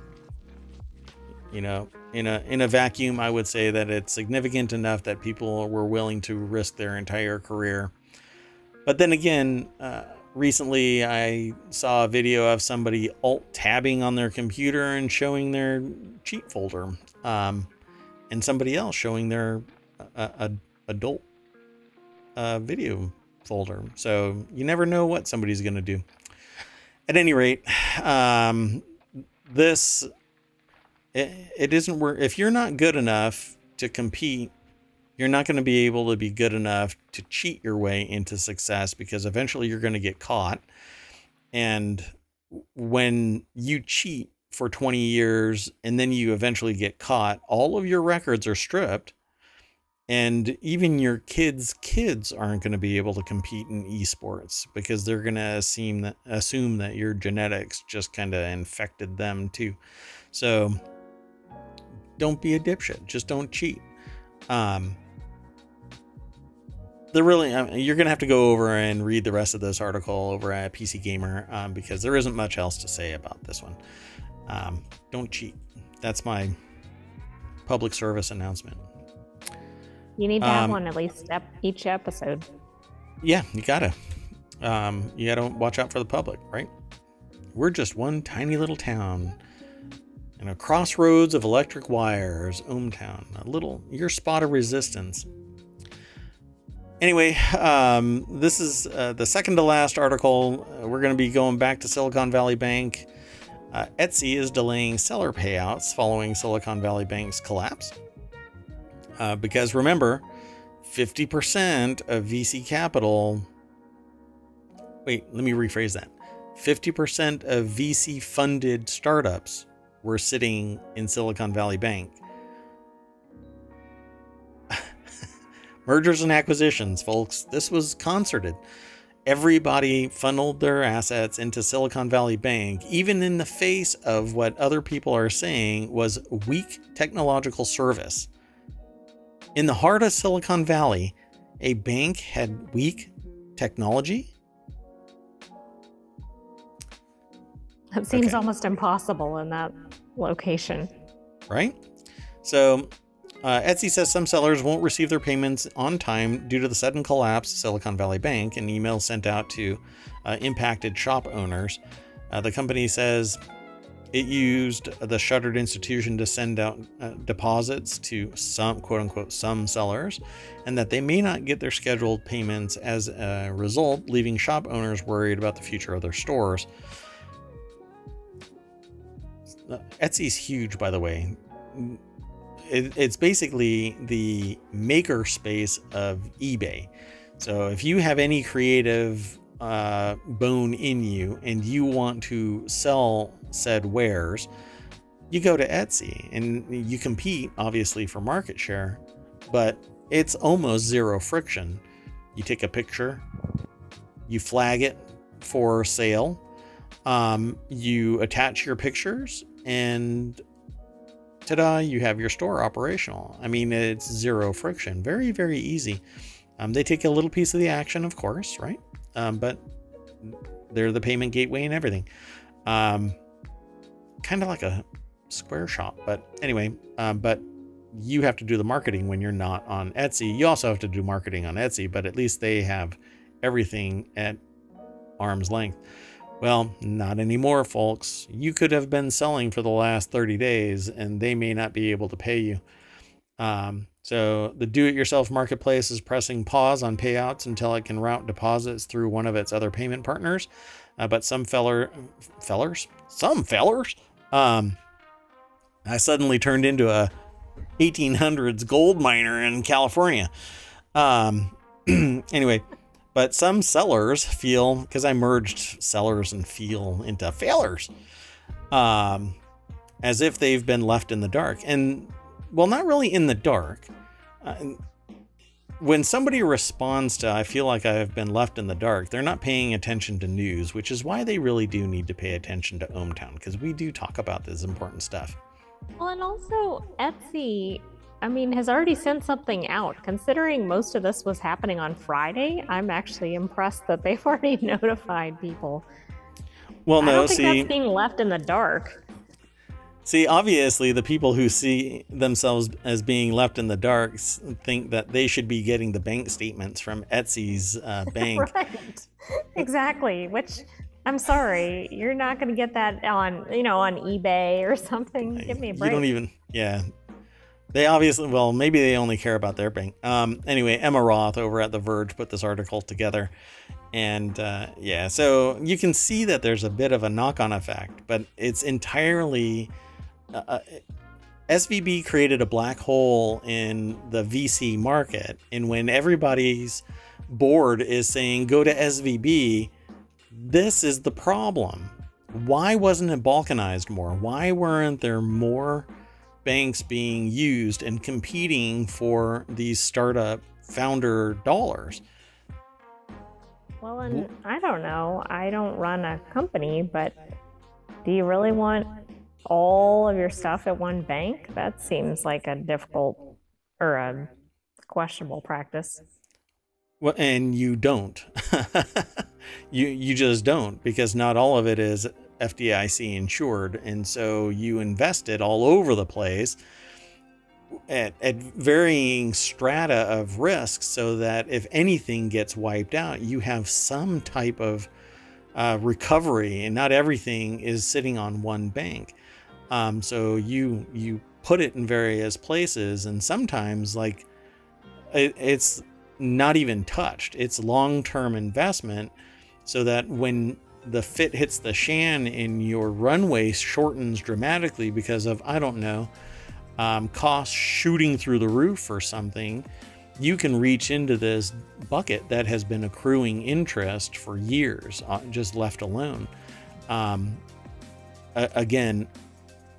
you know, in a in a vacuum, I would say that it's significant enough that people were willing to risk their entire career. But then again, uh, recently I saw a video of somebody alt tabbing on their computer and showing their cheat folder, um, and somebody else showing their uh, uh, adult uh, video folder. So you never know what somebody's going to do. At any rate, um, this it, it isn't where if you're not good enough to compete you're not going to be able to be good enough to cheat your way into success because eventually you're going to get caught. And when you cheat for 20 years and then you eventually get caught, all of your records are stripped. And even your kids' kids aren't going to be able to compete in esports because they're going to assume that assume that your genetics just kind of infected them too. So don't be a dipshit. Just don't cheat. Um, the really uh, you're gonna have to go over and read the rest of this article over at PC Gamer um, because there isn't much else to say about this one. Um, don't cheat. That's my public service announcement. You need to have Um, one at least each episode. Yeah, you gotta. Um, you gotta watch out for the public, right? We're just one tiny little town in a crossroads of electric wires, Ohmtown. A little your spot of resistance. Anyway, um, this is uh, the second to last article. Uh, we're going to be going back to Silicon Valley Bank. Uh, Etsy is delaying seller payouts following Silicon Valley Bank's collapse. Uh, because remember, 50% of VC capital. Wait, let me rephrase that. 50% of VC funded startups were sitting in Silicon Valley Bank. Mergers and acquisitions, folks. This was concerted. Everybody funneled their assets into Silicon Valley Bank, even in the face of what other people are saying was weak technological service. In the heart of Silicon Valley, a bank had weak technology? That seems okay. almost impossible in that location. right? So, Uh, Etsy says some sellers won't receive their payments on time due to the sudden collapse of Silicon Valley Bank and emails sent out to uh, impacted shop owners. Uh, the company says it used the shuttered institution to send out uh, deposits to some quote unquote some sellers, and that they may not get their scheduled payments as a result, leaving shop owners worried about the future of their stores. Uh, Etsy's huge, by the way. It, it's basically the maker space of eBay. So if you have any creative uh, bone in you and you want to sell said wares, you go to Etsy and you compete, obviously, for market share, but it's almost zero friction. You take a picture, you flag it for sale, um, you attach your pictures, and ta-da, you have your store operational. I mean, it's zero friction. Very, very easy. Um, they take a little piece of the action, of course, right? Um, but they're the payment gateway and everything. Um, kind of like a Square shop, but anyway, um, but you have to do the marketing when you're not on Etsy. You also have to do marketing on Etsy, but at least they have everything at arm's length. Well, not anymore, folks. You could have been selling for the last 30 days and they may not be able to pay you. Um, so the do it yourself marketplace is pressing pause on payouts until it can route deposits through one of its other payment partners. Uh, but some feller, fellers, some fellers, um, I suddenly turned into a 1800s gold miner in California. Um, (clears throat) anyway, but some sellers feel because I merged sellers and feel into failers, um, as if they've been left in the dark. And well, not really in the dark. Uh, when somebody responds to, I feel like I've been left in the dark, they're not paying attention to news, which is why they really do need to pay attention to ohmTown because we do talk about this important stuff. Well, and also Etsy I mean, has already sent something out. Considering most of this was happening on Friday, I'm actually impressed that they've (laughs) already notified people. Well, no, I don't think see, that's being left in the dark. see, obviously, the people who see themselves as being left in the dark think that they should be getting the bank statements from Etsy's uh, (laughs) bank. right. Exactly. Which I'm sorry, you're not going to get that on, you know, on eBay or something. Give me a break. You don't even, yeah. They obviously, well, maybe they only care about their bank. Um, anyway, Emma Roth over at The Verge put this article together. And uh, yeah, so you can see that there's a bit of a knock on effect, but it's entirely. Uh, uh, SVB created a black hole in the VC market. And when everybody's board is saying go to SVB, this is the problem. Why wasn't it balkanized more? Why weren't there more banks being used and competing for these startup founder dollars? Well, and I don't know. I don't run a company, but do you really want all of your stuff at one bank? That seems like a difficult or a questionable practice. Well, and you don't. (laughs) you you just don't because not all of it is FDIC insured, and so you invest it all over the place at, at varying strata of risk, so that if anything gets wiped out, you have some type of uh, recovery, and not everything is sitting on one bank. Um, so you you put it in various places, and sometimes like it, it's not even touched. It's long term investment so that when the fit hits the shan and your runway shortens dramatically because of, I don't know, um, costs shooting through the roof or something, you can reach into this bucket that has been accruing interest for years, uh, just left alone. Um, again,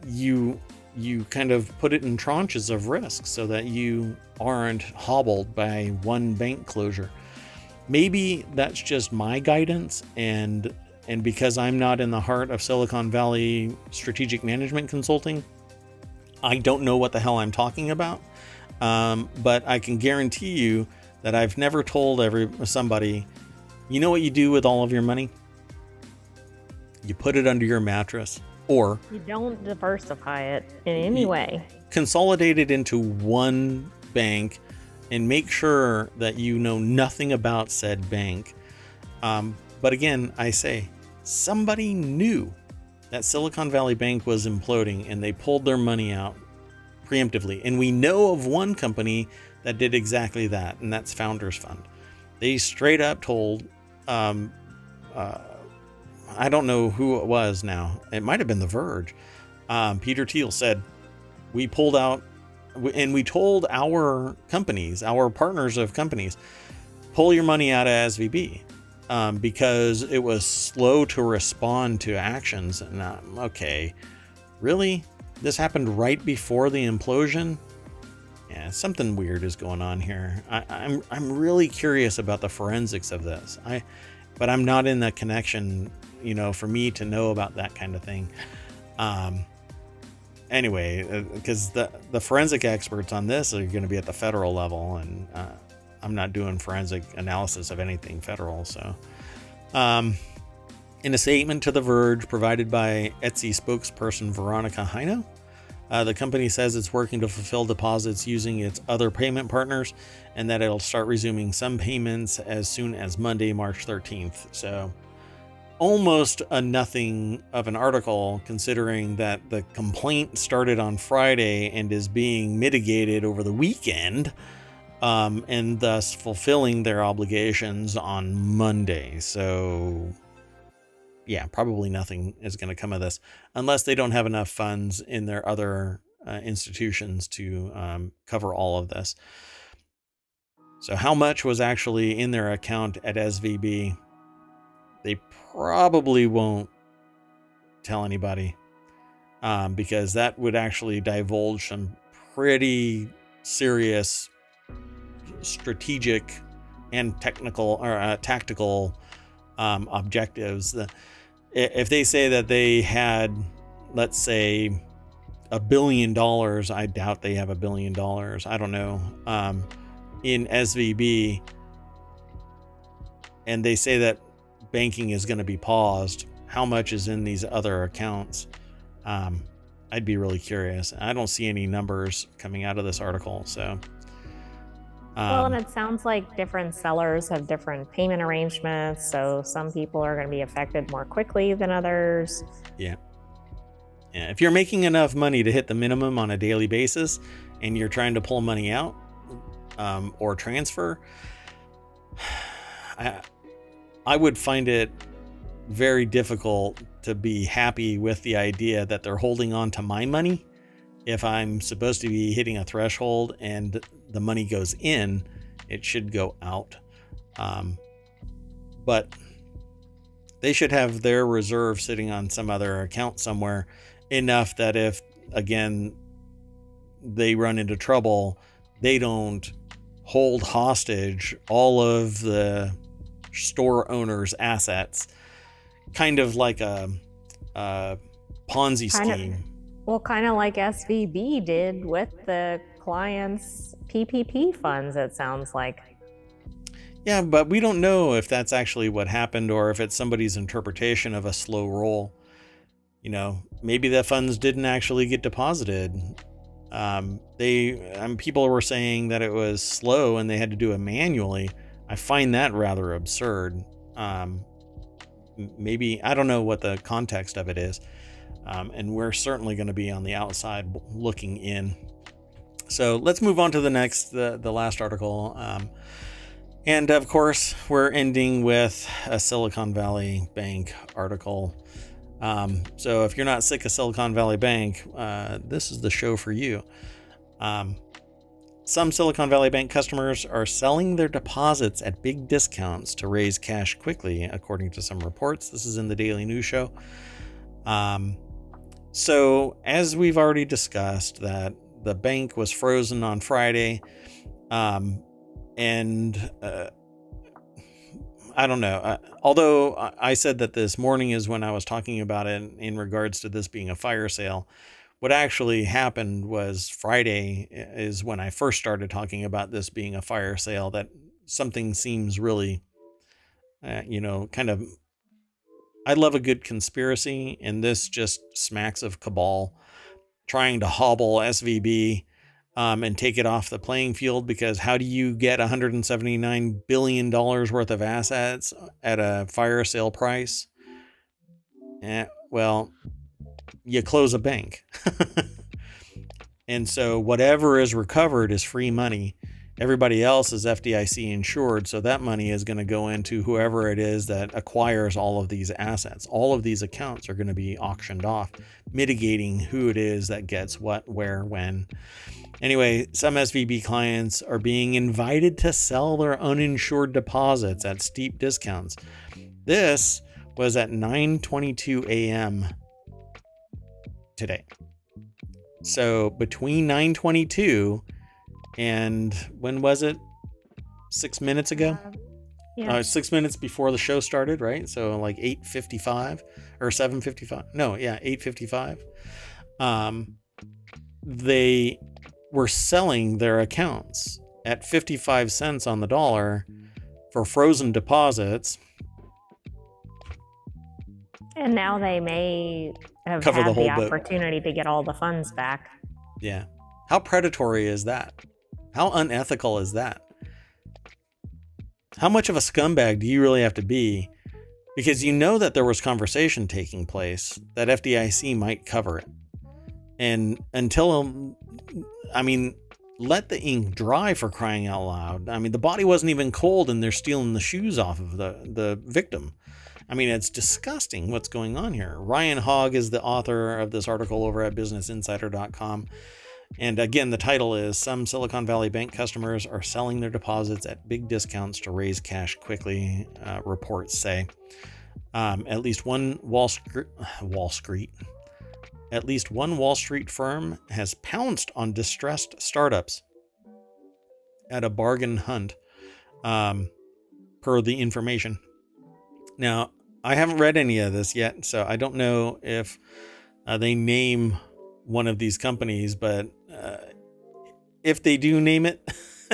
you you kind of put it in tranches of risk so that you aren't hobbled by one bank closure. Maybe that's just my guidance and and because I'm not in the heart of Silicon Valley strategic management consulting, I don't know what the hell I'm talking about. Um, but I can guarantee you that I've never told every somebody, you know what you do with all of your money? You put it under your mattress Or you don't diversify it in any way. Consolidate it into one bank and make sure that you know nothing about said bank. Um, but again, I say somebody knew that Silicon Valley Bank was imploding and they pulled their money out preemptively. And we know of one company that did exactly that, and that's Founders Fund. They straight up told, um, uh, I don't know who it was now, it might have been The Verge. Um, Peter Thiel said, We pulled out and we told our companies, our partners of companies, pull your money out of SVB um, because it was slow to respond to actions. And um, okay, really? This happened right before the implosion? Yeah, something weird is going on here. I, I'm I'm really curious about the forensics of this. I, but I'm not in the connection, you know, for me to know about that kind of thing. Um, anyway, because uh, the the forensic experts on this are going to be at the federal level, and uh, I'm not doing forensic analysis of anything federal. So, um, in a statement to The Verge provided by Etsy spokesperson Veronica Heino, uh, the company says it's working to fulfill deposits using its other payment partners, and that it'll start resuming some payments as soon as Monday, March 13th. So almost a nothing of an article considering that the complaint started on Friday and is being mitigated over the weekend um, and thus fulfilling their obligations on Monday. So, yeah, probably nothing is going to come of this unless they don't have enough funds in their other uh, institutions to um, cover all of this. So, how much was actually in their account at SVB? They probably won't tell anybody um, because that would actually divulge some pretty serious strategic and technical or uh, tactical um, objectives. If they say that they had, let's say, a billion dollars, I doubt they have a billion dollars. I don't know. Um, in SVB, and they say that banking is going to be paused, how much is in these other accounts? Um, I'd be really curious. I don't see any numbers coming out of this article, so. Um, well, and it sounds like different sellers have different payment arrangements, so some people are going to be affected more quickly than others. Yeah. Yeah. If you're making enough money to hit the minimum on a daily basis, and you're trying to pull money out um, or transfer, (sighs) I, I would find it very difficult to be happy with the idea that they're holding on to my money if I'm supposed to be hitting a threshold and the money goes in, it should go out. Um, but they should have their reserve sitting on some other account somewhere enough that if, again, they run into trouble, they don't hold hostage all of the store owner's assets, kind of like a, a Ponzi kind scheme. Of, well, kind of like SVB did with the clients' PPP funds, it sounds like. Yeah, but we don't know if that's actually what happened or if it's somebody's interpretation of a slow roll. You know, maybe the funds didn't actually get deposited. Um, they, um, people were saying that it was slow and they had to do it manually. I find that rather absurd. Um, maybe I don't know what the context of it is, um, and we're certainly going to be on the outside looking in. So let's move on to the next, the the last article. Um, and of course, we're ending with a Silicon Valley Bank article. Um, so if you're not sick of Silicon Valley Bank, uh, this is the show for you. Um, some Silicon Valley Bank customers are selling their deposits at big discounts to raise cash quickly, according to some reports. This is in the Daily News Show. Um, so, as we've already discussed, that the bank was frozen on Friday, um, and uh, I don't know. Uh, although I said that this morning is when I was talking about it in regards to this being a fire sale what actually happened was Friday is when I first started talking about this being a fire sale, that something seems really, uh, you know, kind of I love a good conspiracy, and this just smacks of cabal trying to hobble SVB um, and take it off the playing field because how do you get 179 billion dollars worth of assets at a fire sale price? Eh, well, you close a bank. (laughs) and so whatever is recovered is free money everybody else is FDIC insured, so that money is going to go into whoever it is that acquires all of these assets. All of these accounts are going to be auctioned off, mitigating who it is that gets what, where, when. Anyway, some SVB clients are being invited to sell their uninsured deposits at steep discounts. This was at 9:22 a.m. today. So between 922 and when was it? Six minutes ago. Um, yeah. Uh, six minutes before the show started, right? So like eight fifty-five or seven fifty-five. No, yeah, eight fifty-five. Um, they were selling their accounts at fifty-five cents on the dollar for frozen deposits. and now they may have Cover the had the, boat. opportunity to get all the funds back. Yeah. How predatory is that? How unethical is that? How much of a scumbag do you really have to be? Because you know that there was conversation taking place that FDIC might cover it. And until, um, I mean, let the ink dry for crying out loud. I mean, the body wasn't even cold and they're stealing the shoes off of the, the victim. I mean, it's disgusting what's going on here. Ryan Hogg is the author of this article over at businessinsider.com. And again, the title is Some Silicon Valley Bank customers are selling their deposits at big discounts to raise cash quickly, uh, reports say. Um, at least one Wall Street, Wall Street, at least one Wall Street firm has pounced on distressed startups at a bargain hunt, um, per the information. Now, I haven't read any of this yet, so I don't know if uh, they name one of these companies, but if they do name it, (laughs)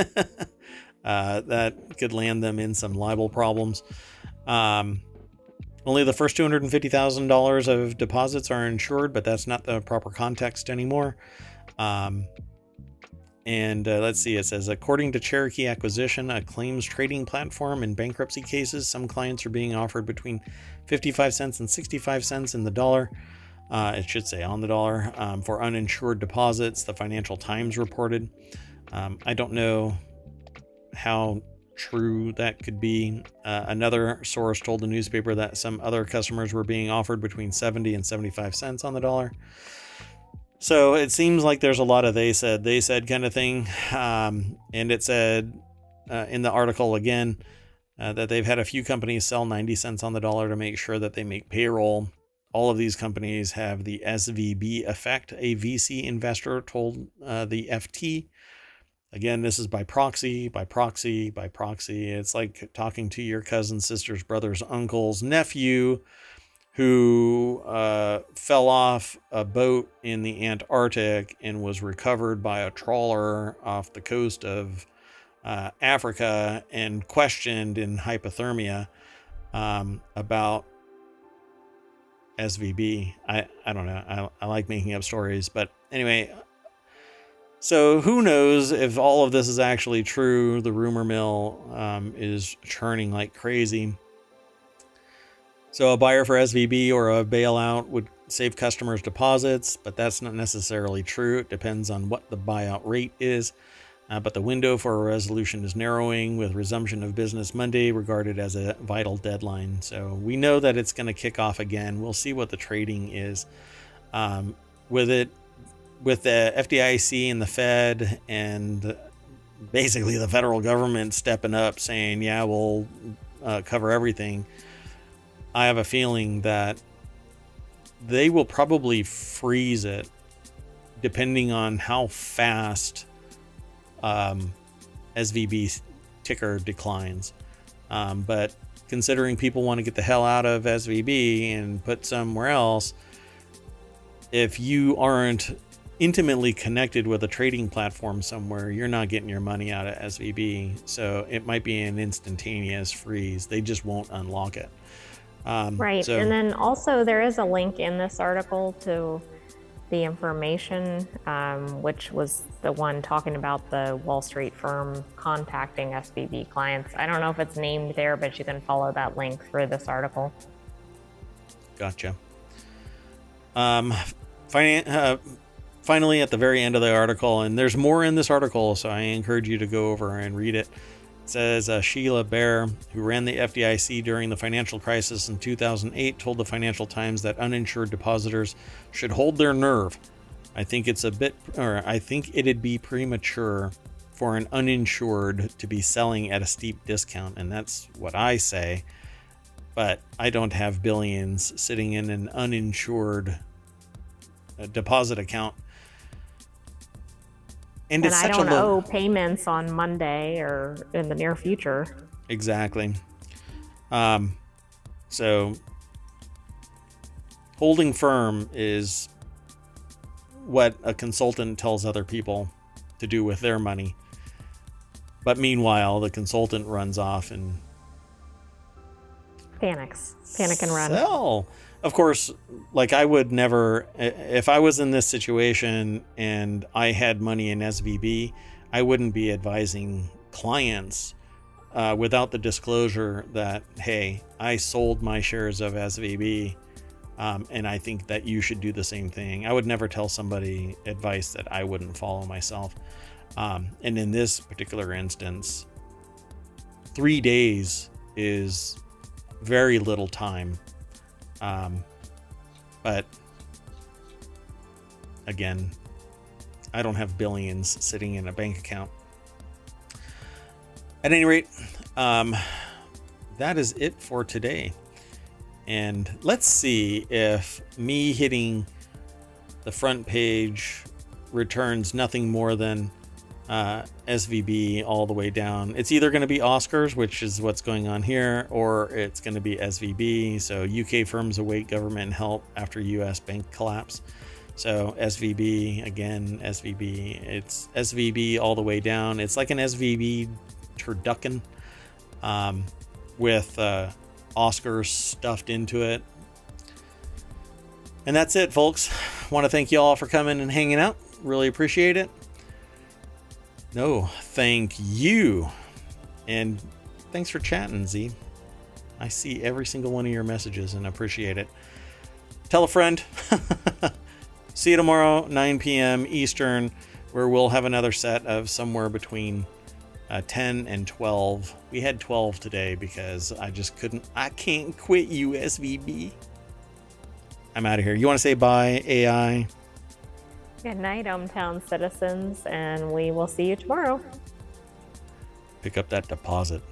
uh, that could land them in some libel problems. Um, only the first $250,000 of deposits are insured, but that's not the proper context anymore. Um, and uh, let's see, it says according to Cherokee Acquisition, a claims trading platform in bankruptcy cases, some clients are being offered between 55 cents and 65 cents in the dollar. Uh, it should say on the dollar um, for uninsured deposits. The Financial Times reported. Um, I don't know how true that could be. Uh, another source told the newspaper that some other customers were being offered between 70 and 75 cents on the dollar. So it seems like there's a lot of they said, they said kind of thing. Um, and it said uh, in the article again uh, that they've had a few companies sell 90 cents on the dollar to make sure that they make payroll. All of these companies have the SVB effect, a VC investor told uh, the FT. Again, this is by proxy, by proxy, by proxy. It's like talking to your cousin, sister's brother's uncle's nephew who uh, fell off a boat in the Antarctic and was recovered by a trawler off the coast of uh, Africa and questioned in hypothermia um, about SVB. I, I don't know. I, I like making up stories. But anyway, so who knows if all of this is actually true? The rumor mill um, is churning like crazy. So a buyer for SVB or a bailout would save customers deposits, but that's not necessarily true. It depends on what the buyout rate is. Uh, but the window for a resolution is narrowing, with resumption of business Monday regarded as a vital deadline. So we know that it's going to kick off again. We'll see what the trading is. Um, with it, with the FDIC and the Fed and basically the federal government stepping up saying, yeah, we'll uh, cover everything. I have a feeling that they will probably freeze it depending on how fast um, SVB ticker declines. Um, but considering people want to get the hell out of SVB and put somewhere else, if you aren't intimately connected with a trading platform somewhere, you're not getting your money out of SVB. So it might be an instantaneous freeze. They just won't unlock it. Um, right. so- And then also, there is a link in this article to the information, um, which was the one talking about the Wall Street firm contacting SVB clients. I don't know if it's named there, but you can follow that link through this article. Gotcha. Um, uh, finally, at the very end of the article, and there's more in this article, so I encourage you to go over and read it. Says uh, Sheila Bair, who ran the FDIC during the financial crisis in 2008, told the Financial Times that uninsured depositors should hold their nerve. I think it's a bit, or I think it'd be premature for an uninsured to be selling at a steep discount, and that's what I say but I don't have billions sitting in an uninsured uh, deposit account. And, And I don't a low owe payments on Monday or in the near future. exactly. Um, so holding firm is what a consultant tells other people to do with their money. But meanwhile, the consultant runs off and Panics. Panic and run. Sell. Of course, like I would never, if I was in this situation and I had money in SVB, I wouldn't be advising clients uh, without the disclosure that, hey, I sold my shares of SVB. Um, and I think that you should do the same thing. I would never tell somebody advice that I wouldn't follow myself. Um, and in this particular instance, three days is very little time. Um, but again, I don't have billions sitting in a bank account. At any rate, um, that is it for today. And let's see if me hitting the front page returns nothing more than uh, SVB all the way down. It's either going to be Oscars, which is what's going on here, or it's going to be SVB. So UK firms await government help after US bank collapse. So SVB again, SVB. It's SVB all the way down. It's like an SVB turducken um, with uh, Oscars stuffed into it. And that's it, folks. Want to thank you all for coming and hanging out. Really appreciate it. No, thank you. And thanks for chatting, Z. I see every single one of your messages and appreciate it. Tell a friend. (laughs) see you tomorrow, 9 p.m. Eastern, where we'll have another set of somewhere between uh, 10 and 12. We had 12 today because I just couldn't, I can't quit USVB. I'm out of here. You want to say bye, AI? Good night, ohmTown citizens, and we will see you tomorrow. Pick up that deposit.